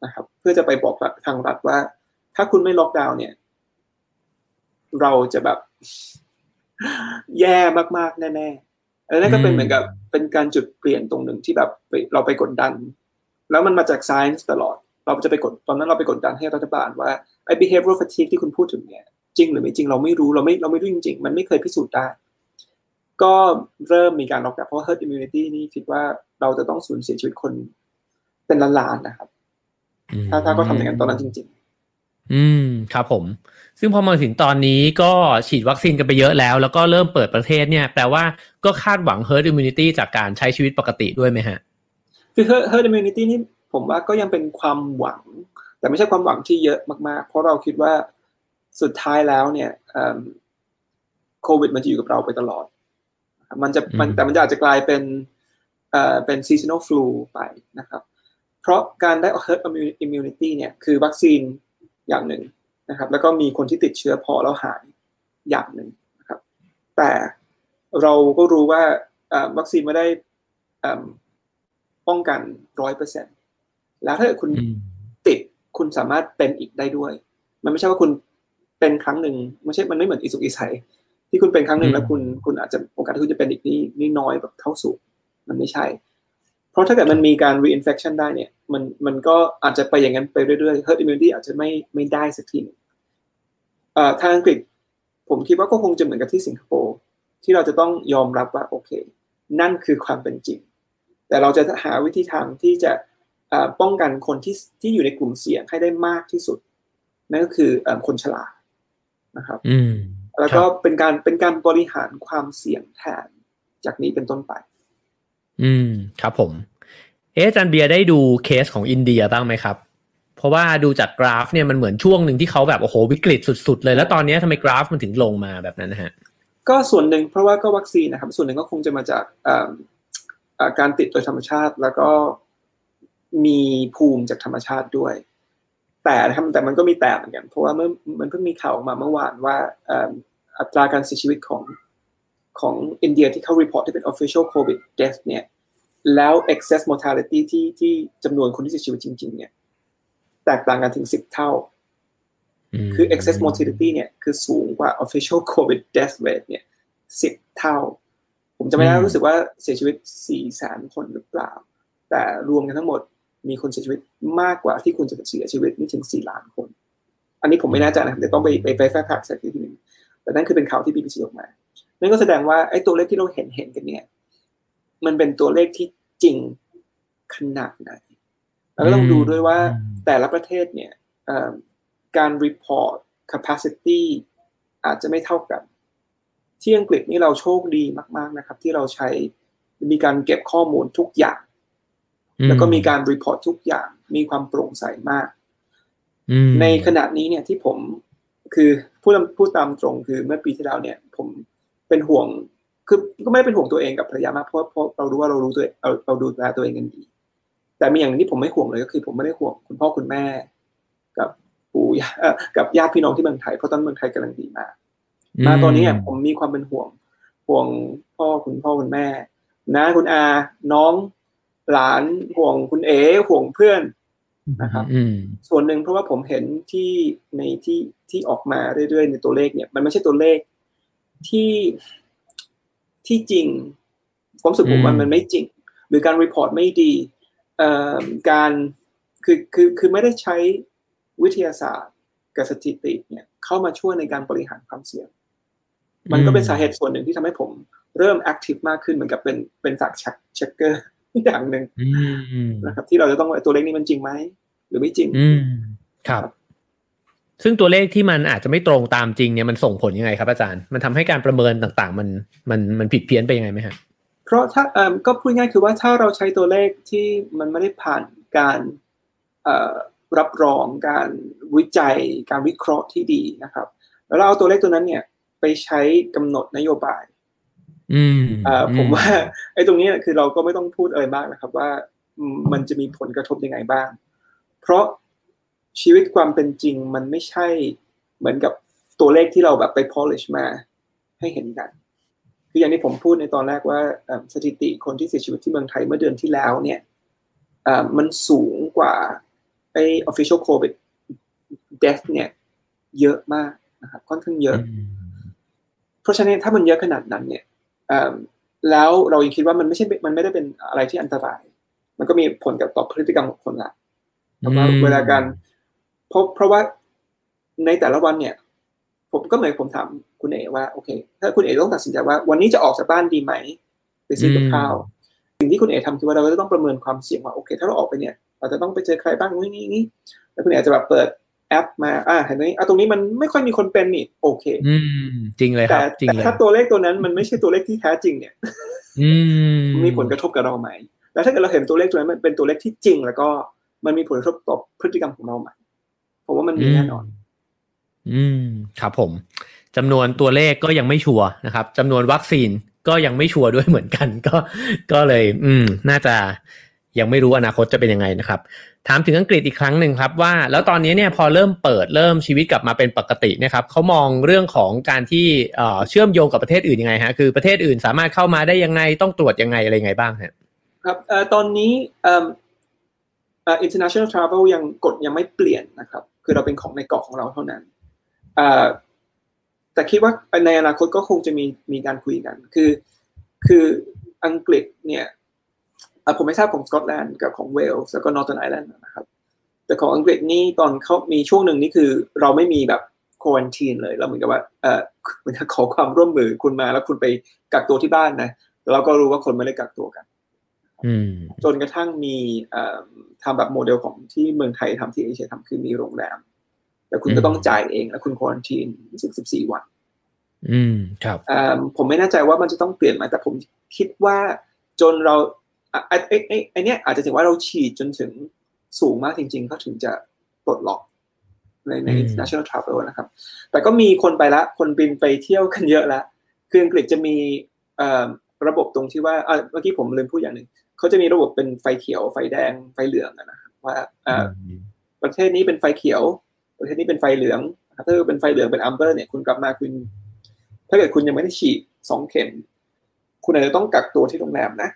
นะครับ เพื่อจะไปบอกทางรัฐว่า ถ้าคุณไม่ล็อกดาวน์เนี่ย เราจะแบบ แย่มากๆ แน่ๆแล้วนั่นก็เป็นอืมเหมือนกับเป็นการจุดเปลี่ยนตรงหนึ่งที่แบบไปเราไปกดดัน แล้วมันมาจาก science ตลอด เราจะไปกดตอนนั้นเราไปกดดันให้รัฐบาลว่าไอ้ behavioral fatigue ที่คุณพูดถึงเนี่ย จริงหรือไม่จริงเราไม่รู้เราไม่เราไม่รู้จริงๆ มันไม่เคยพิสูจน์ได้ก็เริ่มมีการล็อกดาวน์เพราะว่า herd immunity นี่คิดว่าเราจะต้องสูญเสียชีวิตคนเป็นล้านๆนะครับ ถ้าถ้าเขาทำอย่างนั้นตอนนั้นจริงอืมครับผม ซึ่งพอมาถึงตอนนี้ก็ฉีดวัคซีนกันไปเยอะแล้ว แล้วก็เริ่มเปิดประเทศเนี่ย แปลว่าก็คาดหวัง herd immunity จากการใช้ชีวิตปกติด้วยไหมฮะๆคือ herd herd immunity นี่ผมว่าก็ยังเป็นความหวัง แต่ไม่ใช่ความหวังที่เยอะมากๆ เพราะเราคิดว่าสุดท้ายแล้วเนี่ยโควิดมันจะอยู่กับเราไปตลอด มันจะมันอืมแต่มันจะอาจจะกลายเป็นเอ่อเป็น seasonal flu ไปนะครับ เพราะการได้ herd immunity เนี่ยคือวัคซีนอย่างหนึ่งนะครับ แล้วก็มีคนที่ติดเชื้อพอแล้วหายอย่างหนึ่งนะครับ แต่เราก็รู้ว่าเอ่อวัคซีนไม่ได้เอิ่มป้องกันร้อยเปอร์เซ็นต์แล้วถ้าเกิดคุณอืมติดคุณสามารถเป็นอีกได้ด้วย มันไม่ใช่ว่าคุณเป็นครั้งหนึ่งไม่ใช่มันไม่เหมือนอิสุกอิสัยที่คุณเป็นครั้งหนึ่งแล้วคุณคุณอาจจะโอกาสที่คุณจะเป็นอีกนี่นี่น้อยแบบเท่าสูงมันไม่ใช่ เพราะถ้าเกิดมันมีการ reinfection ได้เนี่ย มันมันก็อาจจะไปอย่างนั้นไปเรื่อยๆ herd immunity อาจจะไม่ไม่ได้สักทีหนึงเอ่อทางอังกฤษผมคิดว่าก็คงจะเหมือนกับที่สิงคโปร์ที่เราจะต้องยอมรับว่าโอเค นั่นคือความเป็นจริง แต่เราจะหาวิธีทางที่จะเอ่อป้องกันคนที่ที่อยู่ในกลุ่มเสี่ยงให้ได้มากที่สุด นั่นก็คือเอ่อคนชรานะครับอืมแล้วก็เป็นการเป็นการบริหารความเสี่ยงแทนจากนี้เป็นต้นไป อืมครับผม เอ๊ะจารย์เบียร์ได้ดูเคสของอินเดียบ้างไหมครับ เพราะว่าดูจากกราฟเนี่ยมันเหมือนช่วงหนึ่งที่เขาแบบโอ้โหวิกฤตสุดๆเลย แล้วตอนนี้ทำไมกราฟมันถึงลงมาแบบนั้นนะฮะ ก็ส่วนหนึ่งเพราะว่าก็วัคซีนนะครับ ส่วนหนึ่งก็คงจะมาจากการติดโดยธรรมชาติแล้วก็มีภูมิจากธรรมชาติด้วย แต่นะครับแต่มันก็มีแต่เหมือนกัน เพราะว่าเมื่อมันเพิ่งมีข่าวออกมาเมื่อวานว่าอัตราการเสียชีวิตของ ของอินเดียที่เขา report ที่เป็น official covid death เนี่ยแล้ว excess mortality ที่ที่จำนวนคนที่เสียชีวิตจริง ๆ เนี่ยแตกต่างกันถึงสิบเท่า คือ excess mortality เนี่ยคือสูงกว่า official covid death rate เนี่ยสิบเท่า ผมจะไม่ได้รู้สึกว่าเสียชีวิตสี่แสนคนหรือเปล่า แต่รวมกันทั้งหมดมีคนเสียชีวิตมากกว่าที่คุณจะเสียชีวิตนี่ถึงสี่ล้านคน อันนี้ผมไม่แน่ใจนะครับเดี๋ยวต้องไปไปไปแฟกต์สักทีหนึ่งแต่นั่นคือเป็นข่าวที่ BBC ออกมา นั่นก็แสดงว่าไอ้ตัวเลขที่เราเห็นเห็นกันเนี่ย มันเป็นตัวเลขที่จริงขนาดไหนแล้วก็ต้องดูด้วยว่าแต่ละประเทศเนี่ยการ report capacity อาจจะไม่เท่ากันที่อังกฤษนี่เราโชคดีมาก ๆนะครับ ที่เราใช้มีการเก็บข้อมูลทุกอย่าง แล้วก็มีการ report ทุกอย่าง มีความโปร่งใสมาก ในขณะนี้เนี่ยที่ผมคือพูดพูดตามตรงคือเมื่อปีที่แล้วเนี่ย ผม เป็นห่วงคือก็ไม่เป็นห่วงตัวเองกับภรรยามากเพราะเพราะเรารู้ว่าเรารู้ตัวเราเราดูแลตัวเองกันดี แต่มีอย่างที่ผมไม่ห่วงเลยก็คือ ผมไม่ได้ห่วงคุณพ่อคุณแม่ กับปู่กับญาติพี่น้องที่เมืองไทยเพราะตอนเมืองไทยกำลังดีมากมาตอนนี้ผมมีความเป็นห่วงห่วงพ่อคุณพ่อคุณแม่นะคุณอาน้องหลานห่วงคุณเอ๋ห่วงเพื่อนนะครับส่วนหนึ่งเพราะว่าผมเห็นที่ในที่ที่ออกมาเรื่อยๆในตัวเลขเนี่ย มันไม่ใช่ตัวเลข ที่ที่จริงความสุขผมมันมันไม่จริง หรือการ report ไม่ดีการคือคือคือไม่ได้ใช้วิทยาศาสตร์กับสถิติเนี่ยเข้ามาช่วยในการบริหารความเสี่ยง มันก็เป็นสาเหตุส่วนหนึ่งที่ทำให้ผมเริ่ม active มากขึ้นเหมือนกับเป็นเป็น fact checker อย่างหนึ่งนะครับ ที่เราจะต้องตัวเลขนี้มันจริงไหม หรือไม่จริงครับ ซึ่งตัวเลขที่มันอาจจะไม่ตรงตามจริงเนี่ยมันส่งผลยังไงครับอาจารย์ มันทำให้การประเมินต่างๆ มันมันมันผิดเพี้ยนไปยังไงไหมครับเพราะถ้าก็พูดง่ายคือว่าถ้าเราใช้ตัวเลขที่มันไม่ได้ผ่านการรับรองการวิจัย การวิเคราะห์ที่ดีนะครับ แล้วเราเอาตัวเลขตัวนั้นเนี่ยไปใช้กำหนดนโยบาย อืมอ่าผมว่าไอ้ตรงนี้คือเราก็ไม่ต้องพูดอะไรมากนะครับ ว่ามันจะมีผลกระทบยังไงบ้าง เพราะ ชีวิตความเป็นจริงมันไม่ใช่เหมือนกับตัวเลขที่เราแบบไป polish มาให้เห็นกัน คืออย่างที่ผมพูดในตอนแรกว่าสถิติคนที่เสียชีวิตที่เมืองไทยเมื่อเดือนที่แล้วเนี่ยมันสูงกว่าไอ้ official covid death เนี่ย เยอะมากนะครับค่อนข้างเยอะ เพราะฉะนั้นถ้ามันเยอะขนาดนั้นเนี่ยแล้วเรายังคิดว่ามันไม่ใช่ มันไม่ได้เป็นอะไรที่อันตราย มันก็มีผลกับต่อพฤติกรรมของคนละแล้วก็เวลาการ เพราะเพราะว่าในแต่ละวันเนี่ย ผมก็เหมือนผมถามคุณเอ๋ว่าโอเค ถ้าคุณเอ๋ต้องตัดสินใจว่า วันนี้จะออกจากบ้านดีไหมไปซื้อกับข้าวสิ่งที่คุณเอ๋ทำคือว่าเราก็จะต้องประเมินความเสี่ยงว่าโอเค ถ้าเราออกไปเนี่ย เราจะต้องไปเจอใครบ้างนี่นี่นี่แล้วคุณอาจจะแบบเปิดแอปมา อ่าเห็นไหมอะตรงนี้มันไม่ค่อยมีคนเป็นนี่ โอเค อืม จริงเลยครับ จริงเลยแต่ถ้าตัวเลขตัวนั้นมันไม่ใช่ตัวเลขที่แท้จริงเนี่ย อืม มีผลกระทบกับเราไหม แล้วถ้าเกิดเราเห็นตัวเลขตัวนั้นมันเป็นตัวเลขที่จริง แล้วก็มันมีผลกระทบต่อพฤติกรรมของเราไหมผม ว่ามันมีแน่นอน อืม ครับผมจำนวนตัวเลขก็ยังไม่ชัวร์นะครับจำนวนวัคซีนก็ยังไม่ชัวร์ด้วยเหมือนกัน ก็ก็เลย อืม น่าจะยังไม่รู้อนาคตจะเป็นยังไงนะครับ ถามถึงอังกฤษอีกครั้งหนึ่งครับว่า แล้วตอนนี้เนี่ยพอเริ่มเปิดเริ่มชีวิตกลับมาเป็นปกตินะครับเขามองเรื่องของการที่เชื่อมโยงกับประเทศอื่นยังไงฮะคือประเทศอื่นสามารถเข้ามาได้ยังไงต้องตรวจยังไงอะไรยังไงบ้างฮะครับตอนนี้ international travel ยังกฎยังไม่เปลี่ยนนะครับ คือเราเป็นของในเกาะของเราเท่านั้นแต่คิดว่าในอนาคตก็คงจะมีมีการคุยกัน คือ คืออังกฤษเนี่ยผมไม่ทราบของสกอตแลนด์กับของเวลส์แล้วก็ Northern Ireland นะครับ แต่ของอังกฤษนี่ตอนเขามีช่วงหนึ่งนี่คือเราไม่มีแบบควอนตีนเลยเราเหมือนกับว่าเออมันขอความร่วมมือคุณมาแล้วคุณไปกักตัวที่บ้านนะเราก็รู้ว่าคนไม่ได้กักตัวกัน จนกระทั่งมีทำแบบโมเดลของที่เมืองไทยทำที่เอเชียทำคือมีโรงแรม แต่คุณก็ต้องจ่ายเองแล้วคุณควอนตีนสิบสิบสี่วัน อืมครับผมไม่แน่ใจว่ามันจะต้องเปลี่ยนไหมแต่ผมคิดว่าจนเราไอ้ไอ้ไอ้นี่อาจจะถึงว่าเราฉีดจนถึงสูงมากจริง ๆ เขาถึงจะปลดล็อกในใน international travel นะครับ แต่ก็มีคนไปละ คนบินไปเที่ยวกันเยอะแล้วคืออังกฤษจะมีระบบตรงที่ว่าเมื่อกี้ผมลืมพูดอย่างหนึ่ง เขาจะมีระบบเป็นไฟเขียวไฟแดงไฟเหลืองนะครับว่าประเทศนี้เป็นไฟเขียว ประเทศนี้เป็นไฟเหลือง ถ้าเป็นไฟเหลืองเป็นอัมเบอร์เนี่ยคุณกลับมาคุณ ถ้าเกิดคุณยังไม่ได้ฉีดสองเข็ม คุณอาจจะต้องกักตัวที่โรงแรมนะ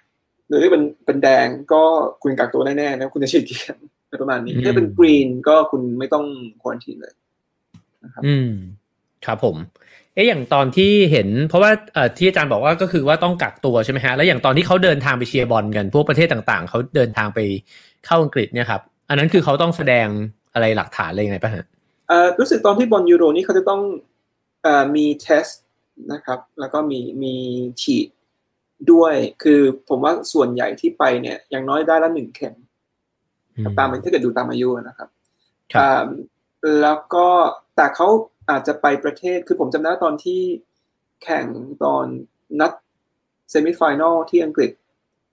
หรือถ้าเป็นเป็นแดงก็คุณกักตัวแน่ๆนะคุณจะฉีดกี่เข็มประมาณนี้ ถ้าเป็น green ก็คุณไม่ต้อง quarantine เลยนะครับอืมครับผม เอ๊ะอย่างตอนที่เห็น เพราะว่าเอ่อที่อาจารย์บอกว่าก็คือว่าต้องกักตัวใช่ไหมฮะแล้วอย่างตอนที่เขาเดินทางไปเชียร์บอลกันพวกประเทศต่างๆเขาเดินทางไปเข้าอังกฤษเนี่ยครับอันนั้นคือเขาต้องแสดงอะไรหลักฐานอะไรยังไงป่ะฮะเอ่อรู้สึกตอนที่บอลยูโรนี่เขาจะต้องเอ่อมี testนะครับ แล้วก็มีมีฉีดด้วยคือผมว่าส่วนใหญ่ที่ไปเนี่ยอย่างน้อยได้ละหนึ่งเข็มตามถ้าเกิดดูตามอายุนะครับครับอ่าแล้วก็แต่เขา อาจจะไปประเทศคือผมจำได้ตอนที่แข่งตอนนัด semi-final ที่อังกฤษ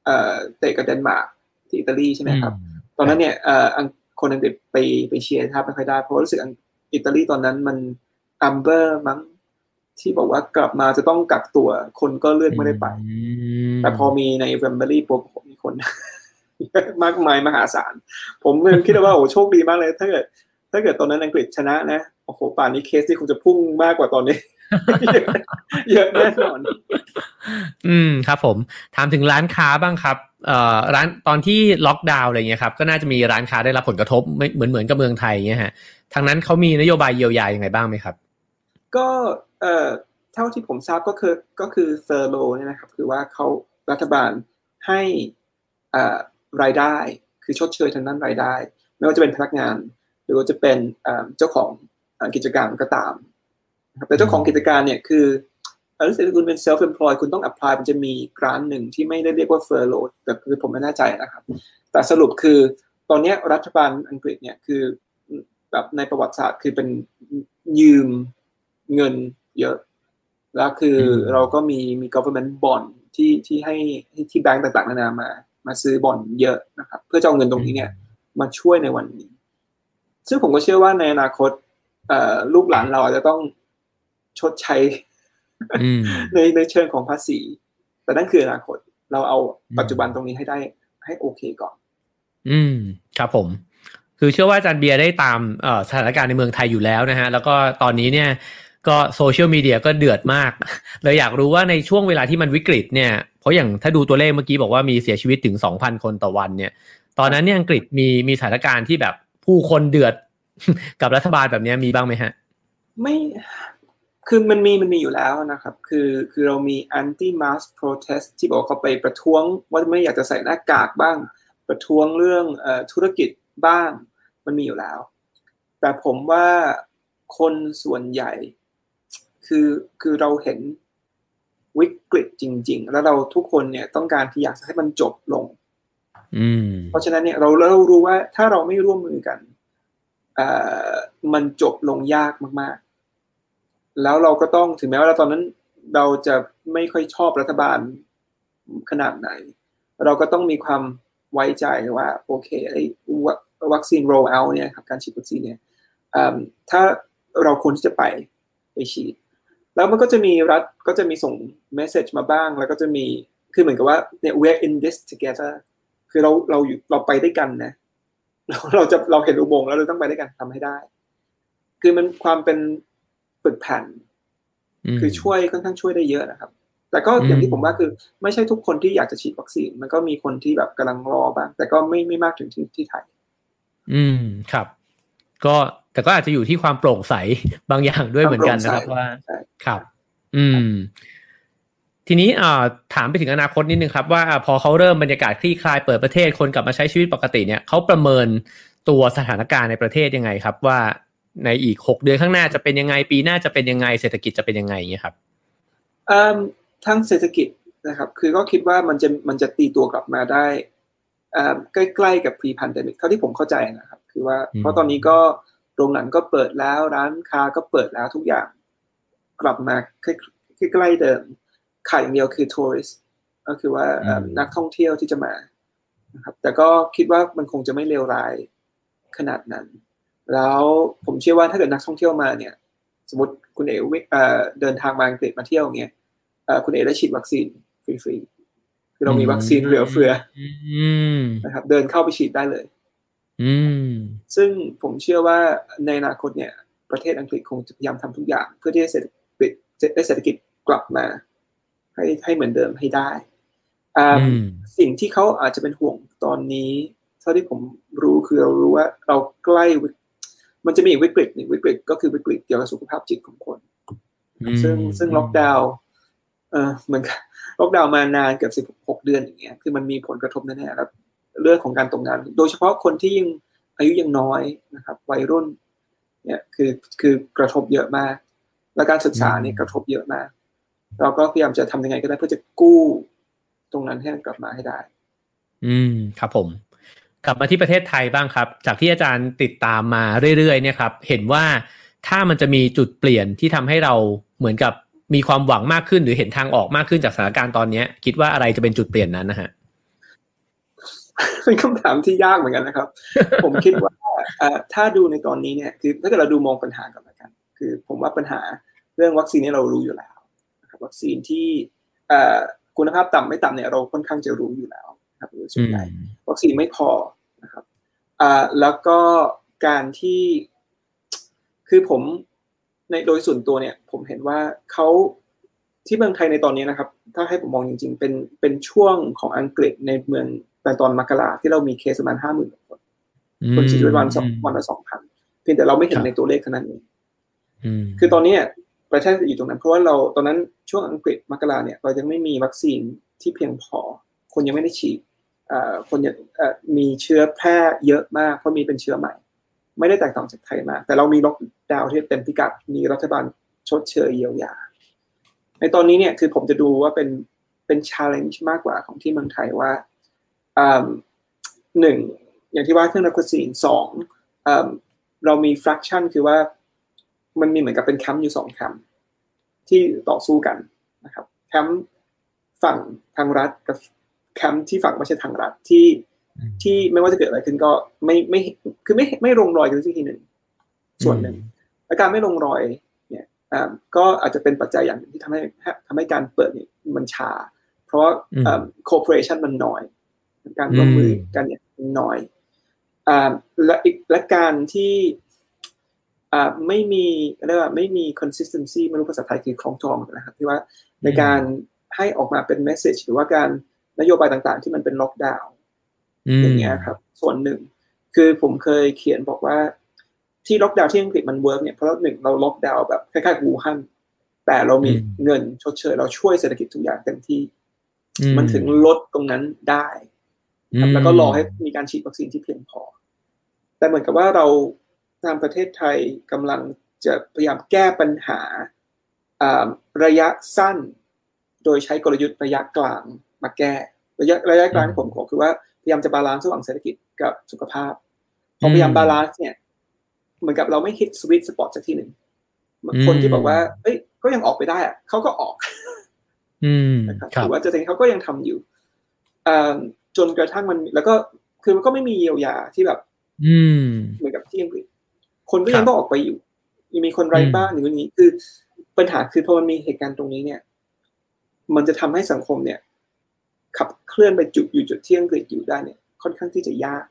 เอ่อเตะกับเดนมาร์กที่อิตาลีใช่ไหมครับ ตอนนั้นเนี่ยเอ่ออังคนอังกฤษไปไปเชียร์แทบไม่ค่อยได้ เพราะว่ารู้สึกอังอิตาลีตอนนั้นมัน amber มั้งที่บอกว่ากลับมาจะต้องกักตัวคนก็เลือกไม่ได้ไป แต่พอมีใน Wembley ปุ๊บผมมีคน มากมายมหาศาล ผมยังคิดว่าโอ้โชคดีมากเลย ถ้าเกิด ถ้าเกิดตอนนั้นอังกฤษชนะนะโอ้โหป่านนี้เคสที่คงจะพุ่งมากกว่าตอนนี้ เยอะแน่นอน อืมครับผม ถามถึงร้านค้าบ้างครับเอ่อร้านตอนที่ล็อกดาวน์อะไรเงี้ยครับ ก็น่าจะมีร้านค้าได้รับผลกระทบไม่เหมือนเหมือนกับเมืองไทยเงี้ยฮะทางนั้นเขามีนโยบายเยียวยายังไงบ้างไหมครับ ก็เอ่อเท่าที่ผมทราบก็คือก็คือเฟอร์โลเนี่ยนะครับ คือว่าเขารัฐบาลให้อ่ารายได้ คือชดเชยทางด้านรายได้ ไม่ว่าจะเป็นพนักงาน หรือว่าจะเป็นเอ่อเจ้าของเอ่อ กิจการก็ตามนะครับแต่เจ้าของกิจการเนี่ยคือเอ่อรู้สึกว่าคุณเป็น self employed คุณต้อง apply มันจะมีกรานหนึ่งที่ไม่ได้เรียกว่า furlough แต่คือผมไม่แน่ใจนะครับ แต่สรุปคือตอนเนี้ยรัฐบาลอังกฤษเนี่ยคือแบบในประวัติศาสตร์คือเป็นยืมเงินเยอะ แล้วคืออืมเราก็มีมี government bond ที่ที่ให้ให้ที่แบงก์ต่างๆนานามา มาซื้อบอลเยอะนะครับ เพื่อจะเอาเงินตรงนี้เนี่ย มาช่วยในวันนี้ ซึ่งผมก็เชื่อว่าในอนาคตเอ่อ ลูกหลานเราอาจจะต้องชดใช้อืมในในเชิงของภาษี แต่นั่นคืออนาคต เราเอาปัจจุบันตรงนี้ให้ได้ให้โอเคก่อน อืม ครับผม คือเชื่อว่าอาจารย์เบียร์ได้ตามเอ่อสถานการณ์ในเมืองไทยอยู่แล้วนะฮะ แล้วก็ตอนนี้เนี่ย ก็โซเชียลมีเดียก็เดือดมากเลยอยากรู้ว่าในช่วงเวลาที่มันวิกฤตเนี่ย เพราะอย่างถ้าดูตัวเลขเมื่อกี้บอกว่ามีเสียชีวิตถึง2,000คนต่อวันเนี่ย ตอนนั้นเนี่ยอังกฤษมีมีสถานการณ์ที่แบบผู้คนเดือด กับรัฐบาลแบบเนี้ยมีบ้างไหมฮะ ไม่คือมันมีมันมีอยู่แล้วนะครับ คือคือเรามี anti mask protest ที่บอกว่าเขาไปประท้วงว่าไม่อยากจะใส่หน้ากากบ้าง ประท้วงเรื่องเอ่อธุรกิจบ้าง มันมีอยู่แล้ว แต่ผมว่าคนส่วนใหญ่ คือคือเราเห็นวิกฤตจริง ๆ แล้วเราทุกคนเนี่ยต้องการที่อยากจะให้มันจบลงอืมเพราะฉะนั้นเนี่ยเราเรารู้ว่าถ้าเราไม่ร่วมมือกันเอ่อ มันจบลงยากมากๆ แล้วเราก็ต้องถึงแม้ว่าเราตอนนั้นเราจะไม่ค่อยชอบรัฐบาลขนาดไหน เราก็ต้องมีความไว้ใจว่าโอเคไอ้วัคซีน roll out เนี่ยครับการฉีดวัคซีนเนี่ยเอิ่มถ้าเราควรที่จะไปไปฉีด แล้วมันก็จะมีรัฐก็จะมีส่งเมสเซจมาบ้าง แล้วก็จะมีคือเหมือนกับว่าเนี่ย we're in this together คือเราเราอยู่เราไปด้วยกันนะ เราเราจะเราเห็นอุโมงค์แล้วเราต้องไปด้วยกันทำให้ได้ คือมันความเป็นปึกแผ่นมคือช่วยค่อนข้างช่วยได้เยอะนะครับ แต่ก็อืมอย่างที่ผมว่าคือ ไม่ใช่ทุกคนที่อยากจะฉีดวัคซีน มันก็มีคนที่แบบกำลังรอบ้าง แต่ก็ไม่ไม่มากถึงที่ที่ไทย อืมครับ ก็แต่ก็อาจจะอยู่ที่ความโปร่งใสบางอย่างด้วยเหมือนกันนะครับความโปร่งใสว่าใช่ครับ อืม ทีนี้อ่าถามไปถึงอนาคตนิดนึงครับว่าอ่าพอเขาเริ่มบรรยากาศคลี่คลายเปิดประเทศคนกลับมาใช้ชีวิตปกติเนี่ยเขาประเมินตัวสถานการณ์ในประเทศยังไงครับ ว่าในอีกหกเดือนข้างหน้าจะเป็นยังไง ปีหน้าจะเป็นยังไง เศรษฐกิจจะเป็นยังไงอย่างเงี้ยครับเอิ่มทั้งเศรษฐกิจนะครับ คือก็คิดว่ามันจะมันจะตีตัวกลับมาได้เอิ่มใกล้ๆกับ pre pandemic เท่าที่ผมเข้าใจนะครับ คือว่าอืมเพราะตอนนี้ก็โรงหนังก็เปิดแล้วร้านค้าก็เปิดแล้วทุกอย่าง กลับมาใกล้ๆเดิม ขายอย่างเดียวคือ tourist ก็คือว่าเอิ่มนักท่องเที่ยวที่จะมานะครับ แต่ก็คิดว่ามันคงจะไม่เลวร้ายขนาดนั้น แล้วผมเชื่อว่าถ้าเกิดนักท่องเที่ยวมาเนี่ย สมมติคุณเอ๋วิเอ่อเดินทางมาอังกฤษมาเที่ยวเงี้ยเอ่อคุณเอ๋ได้ฉีดวัคซีนฟรีๆคือเรามีวัคซีนเหลือเฟืออืมนะครับ เดินเข้าไปฉีดได้เลยอืมซึ่งผมเชื่อว่าในอนาคตเนี่ย ประเทศอังกฤษคงจะพยายามทำทุกอย่าง เพื่อที่จะเศรษฐกิจได้เศรษฐกิจกลับมา ให้ให้เหมือนเดิมให้ได้สิ่งที่เขาอาจจะเป็นห่วงตอนนี้เท่าที่ผมรู้คือเรารู้ว่าเราใกล้ มันจะมีอีกวิกฤตหนึ่งวิกฤตก็คือวิกฤตเกี่ยวกับสุขภาพจิตของคน ซึ่งซึ่งล็อกดาวน์เออเหมือนล็อกดาวน์มานานเกือบสิบหกเดือนอย่างเงี้ยคือมันมีผลกระทบแน่ๆแล้วเรื่องของการตกงาน โดยเฉพาะคนที่ยังอายุยังน้อยนะครับ วัยรุ่นเนี่ยคือคือกระทบเยอะมาก และการศึกษาเนี่ยกระทบเยอะมาก เราก็พยายามจะทำยังไงก็ได้เพื่อจะกู้ตรงนั้นให้กลับมาให้ได้ อืมครับผม กลับมาที่ประเทศไทยบ้างครับ จากที่อาจารย์ติดตามมาเรื่อยๆเนี่ยครับ เห็นว่าถ้ามันจะมีจุดเปลี่ยนที่ทำให้เราเหมือนกับมีความหวังมากขึ้นหรือเห็นทางออกมากขึ้นจากสถานการณ์ตอนนี้คิดว่าอะไรจะเป็นจุดเปลี่ยนนั้นนะฮะเป็นคำถามที่ยากเหมือนกันนะครับ ผมคิดว่าถ้าดูในตอนนี้เนี่ยคือถ้าเกิดเราดูมองปัญหากันละกัน คือ ผมว่าปัญหาเรื่องวัคซีนนี่เรารู้อยู่แล้วนะครับ วัคซีนที่คุณภาพต่ำไม่ต่ำเนี่ยเราค่อนข้างจะรู้อยู่แล้วครับส่วนใหญ่วัคซีนไม่พอนะครับแล้วก็การที่คือผมในโดยส่วนตัวเนี่ย ผมเห็นว่าเขาที่เมืองไทยในตอนนี้นะครับ ถ้าให้ผมมองจริง ๆ เป็นเป็นช่วงของอังกฤษในเมืองแต่ตอนมกราที่เรามีเคสประมาณห้าหมื่นคนคนเสียชีวิตวันสองวันละสองพันเพียงแต่เราไม่เห็นในตัวเลขขนาดนี้คือตอนนี้ ประเทศอยู่ตรงนั้น เพราะว่าเราตอนนั้นช่วงอังกฤษมกราเนี่ยเรายังไม่มีวัคซีนที่เพียงพอ คนยังไม่ได้ฉีดคนยังมีเชื้อแพร่เยอะมากเพราะมีเป็นเชื้อใหม่ ไม่ได้แตกต่างจากไทยมาก แต่เรามีล็อกดาวน์ที่เต็มพิกัดมีรัฐบาลชดเชยเยียวยา ในตอนนี้เนี่ยคือผมจะดูว่าเป็นเป็น challenge มากกว่าของที่เมืองไทยว่าหนึ่งอย่างที่ว่าเครื่องรักวัคซีนสองเรามี fraction คือว่า มันมีเหมือนกับเป็นแคมป์อยู่สองแคมป์ที่ต่อสู้กันนะครับแคมป์ฝั่งทางรัฐกับแคมป์ที่ฝั่งไม่ใช่ทางรัฐที่ที่ไม่ว่าจะเกิดอะไรขึ้นก็ไม่ไม่คือไม่ไม่ลงรอยกันสักทีหนึ่งส่วนหนึ่งและการไม่ลงรอยเนี่ยก็อาจจะเป็นปัจจัยอย่างหนึ่งที่ทำให้ทำให้การเปิดเนี่ยมันช้าเพราะว่า cooperation มันน้อย การร่วมมือกันเนี่ยน้อยอ่าและอีกและการที่อ่า ไม่มีเรียกว่าไม่มี consistency ไม่รู้ภาษาไทยคือคล้องจองนะครับที่ว่าในการให้ออกมาเป็น message หรือว่าการนโยบายต่างๆ ที่มันเป็นล็อกดาวน์อย่างเงี้ยครับ ส่วนหนึ่ง คือผมเคยเขียนบอกว่าที่ล็อกดาวน์ที่อังกฤษมัน work เนี่ยเพราะหนึ่งเราล็อกดาวน์แบบคล้ายๆอู่ฮั่นแต่เรามีเงินชดเชยเราช่วยเศรษฐกิจทุกอย่างเต็มที่ มันถึงลดตรงนั้นได้แล้วก็รอให้มีการฉีดวัคซีนที่เพียงพอ แต่เหมือนกับว่าเรา ทางประเทศไทยกำลังจะพยายามแก้ปัญหาระยะสั้น โดยใช้กลยุทธ์ระยะกลางมาแก้ระยะระยะกลางที่ผมบอกคือว่าพยายามจะบาลานซ์ระหว่างเศรษฐกิจกับสุขภาพพอพยายามบาลานซ์เนี่ยเหมือนกับเราไม่คิดสวิตสปอร์ตสักทีหนึ่งคนที่บอกว่า เอ้ย ก็ยังออกไปได้อะเขาก็ออกอืมนะครับหรือว่าจะเองเขาก็ยังทำอยู่จนกระทั่งมันแล้วก็คือมันก็ไม่มีเยียวยาที่แบบ อืมเหมือนกับที่อังกฤษ คนก็ยังต้องออกไปอยู่ยังมีคนไร้บ้านอย่างนี้ คือปัญหาคือพอมันมีเหตุการณ์ตรงนี้เนี่ย มันจะทำให้สังคมเนี่ย ขับเคลื่อนไปจุดอยู่จุดที่อังกฤษอยู่ได้เนี่ย ค่อนข้างที่จะยาก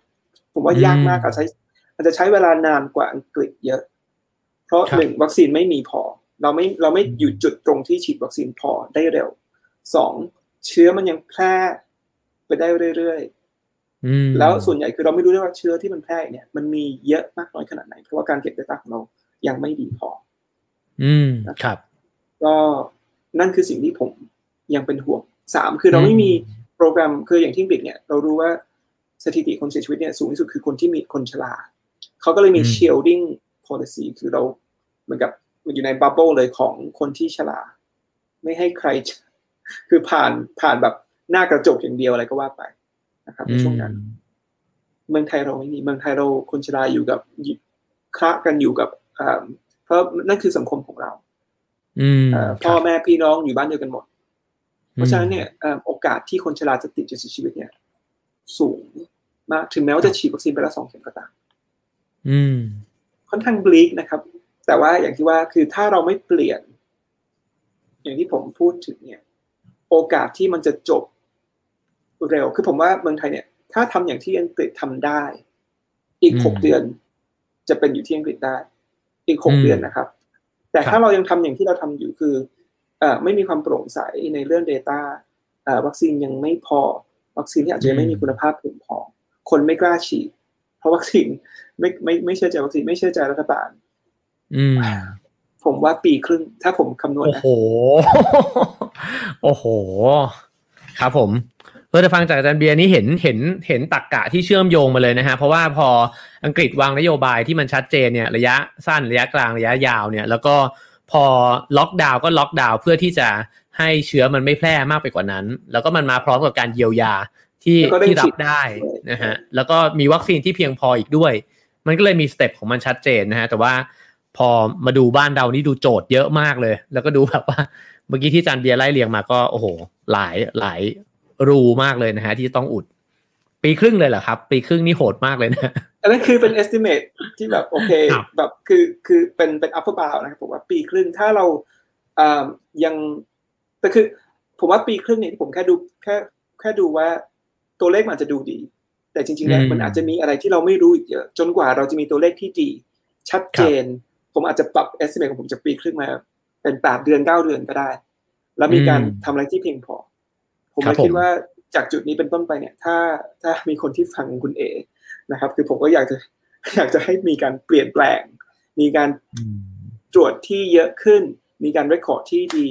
ผมว่ายากมากอาจจะใช้อาจจะใช้เวลานานกว่าอังกฤษเยอะ เพราะหนึ่งวัคซีนไม่มีพอ เราไม่เราไม่อยู่จุดตรงที่ฉีดวัคซีนพอได้เร็วสองเชื้อมันยังแพร่ไปได้เรื่อยๆ แล้วส่วนใหญ่คือเราไม่รู้ได้ว่าเชื้อที่มันแพร่เนี่ยมันมีเยอะมากน้อยขนาดไหน เพราะว่าการเก็บ Data ของเรายังไม่ดีพอ อืมครับ ก็นั่นคือสิ่งที่ผมยังเป็นห่วงสามคือเราไม่มีโปรแกรมคืออย่างที่บิกเนี่ย เรารู้ว่าสถิติคนเสียชีวิตเนี่ยสูงที่สุดคือคนที่มีคนชราเขาก็เลยมี shielding policy คือเราเหมือนกับมันอยู่ในบับเบิลเลยของคนที่ชราไม่ให้ใคร คือผ่านผ่านแบบหน้ากระจกอย่างเดียวอะไรก็ว่าไป นะครับในช่วงนั้น เมืองไทยเราไม่มีเมืองไทยเราคนชราอยู่กับคละกันอยู่กับเพราะนั่นคือสังคมของเราพ่อแม่พี่น้องอยู่บ้านเดียวกันหมด เพราะฉะนั้นเนี่ยโอกาสที่คนชราจะติดจะเสียชีวิตเนี่ย สูงมากถึงแม้ว่าจะฉีดวัคซีนไปแล้วสองเข็มก็ตามค่อนข้างบลีกนะครับ แต่ว่าอย่างที่ว่าคือถ้าเราไม่เปลี่ยน อย่างที่ผมพูดถึงเนี่ย โอกาสที่มันจะจบ เร็ว คือผมว่าเมืองไทยเนี่ย ถ้าทำอย่างที่อังกฤษทำได้ อีกหกเดือนจะเป็นอยู่ที่อังกฤษได้ อีกหกเดือนนะครับ แต่ถ้าเรายังทำอย่างที่เราทำอยู่คือไม่มีความโปร่งใสในเรื่อง Data วัคซีนยังไม่พอ วัคซีนที่อาจจะไม่มีคุณภาพเพียงพอ คนไม่กล้าฉีด เพราะวัคซีนไม่ไม่ไม่เชื่อใจวัคซีนไม่เชื่อใจรัฐบาลอืมผมว่าปีครึ่ง ถ้าผมคำนวณโอ้โห โอ้โห ครับผม เพื่อจะฟังจากอาจารย์เบียร์นี้เห็นเห็นเห็นตรรกะที่เชื่อมโยงมาเลยนะฮะ เพราะว่าพออังกฤษวางนโยบายที่มันชัดเจนเนี่ยระยะสั้นระยะกลางระยะยาวเนี่ย แล้วก็พอล็อกดาวน์ก็ล็อกดาวน์เพื่อที่จะให้เชื้อมันไม่แพร่มากไปกว่านั้น แล้วก็มันมาพร้อมกับการเยียวยาที่ที่รับได้นะฮะแล้วก็มีวัคซีนที่เพียงพออีกด้วย มันก็เลยมี step ของมันชัดเจนนะฮะแต่ว่าพอมาดูบ้านเรานี่ดูโจทย์เยอะมากเลย แล้วก็ดูแบบว่าเมื่อกี้ที่จานเบียร์ไล่เรียงมาก็โอ้โห หลายหลาย รูมากเลยนะฮะที่ต้องอุด ปีครึ่งเลยเหรอครับ ปีครึ่งนี่โหดมากเลยนะอันนั้นคือเป็น estimate ที่แบบโอเคแบบคือคือเป็นเป็น upper bound นะครับผมว่าปีครึ่งถ้าเราอ่ายังแต่คือผมว่าปีครึ่งเนี่ยที่ผมแค่ดูแค่แค่ดูว่าตัวเลขมันจะดูดี แต่จริงๆแล้วมันอาจจะมีอะไรที่เราไม่รู้อีกเยอะจนกว่าเราจะมีตัวเลขที่ดี ชัดเจน ผมอาจจะปรับ estimate ของผมจากปีครึ่งมา เป็นแปดเดือนเก้าเดือนก็ได้ แล้วมีการทำอะไรที่เพียงพอ ผมเลยคิดว่าจากจุดนี้เป็นต้นไปเนี่ย ถ้าถ้ามีคนที่ฟังคุณเอนะครับ คือผมก็อยากจะอยากจะให้มีการเปลี่ยนแปลง มีการตรวจที่เยอะขึ้น มีการ record ที่ดี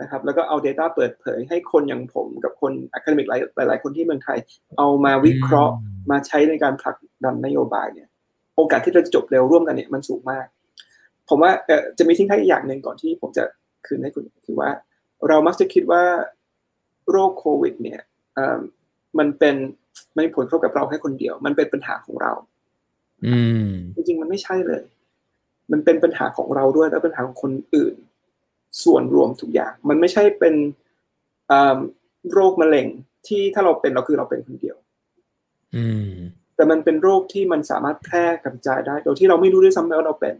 นะครับ แล้วก็เอา Data เปิดเผยให้คนอย่างผมกับคนอะคาเดมิกหลายหลายคนที่เมืองไทย เอามาวิเคราะห์มาใช้ในการผลักดันนโยบายเนี่ย โอกาสที่เราจะจบเร็วร่วมกันเนี่ยมันสูงมาก ผมว่าจะมีทิ้งท้ายอีกอย่างหนึ่งก่อนที่ผมจะคืนให้คุณคือว่า เรามักจะคิดว่า โรคโควิดเนี่ยมันเป็นไม่ผลกระทบกับเราแค่คนเดียว มันเป็นปัญหาของเรา อืม จริงๆมันไม่ใช่เลย มันเป็นปัญหาของเราด้วยและปัญหาของคนอื่น ส่วนรวมทุกอย่าง มันไม่ใช่เป็นโรคมะเร็งที่ถ้าเราเป็นเราคือเราเป็นคนเดียว อืม แต่มันเป็นโรคที่มันสามารถแพร่กระจายได้ โดยที่เราไม่รู้ด้วยซ้ำว่าเราเป็น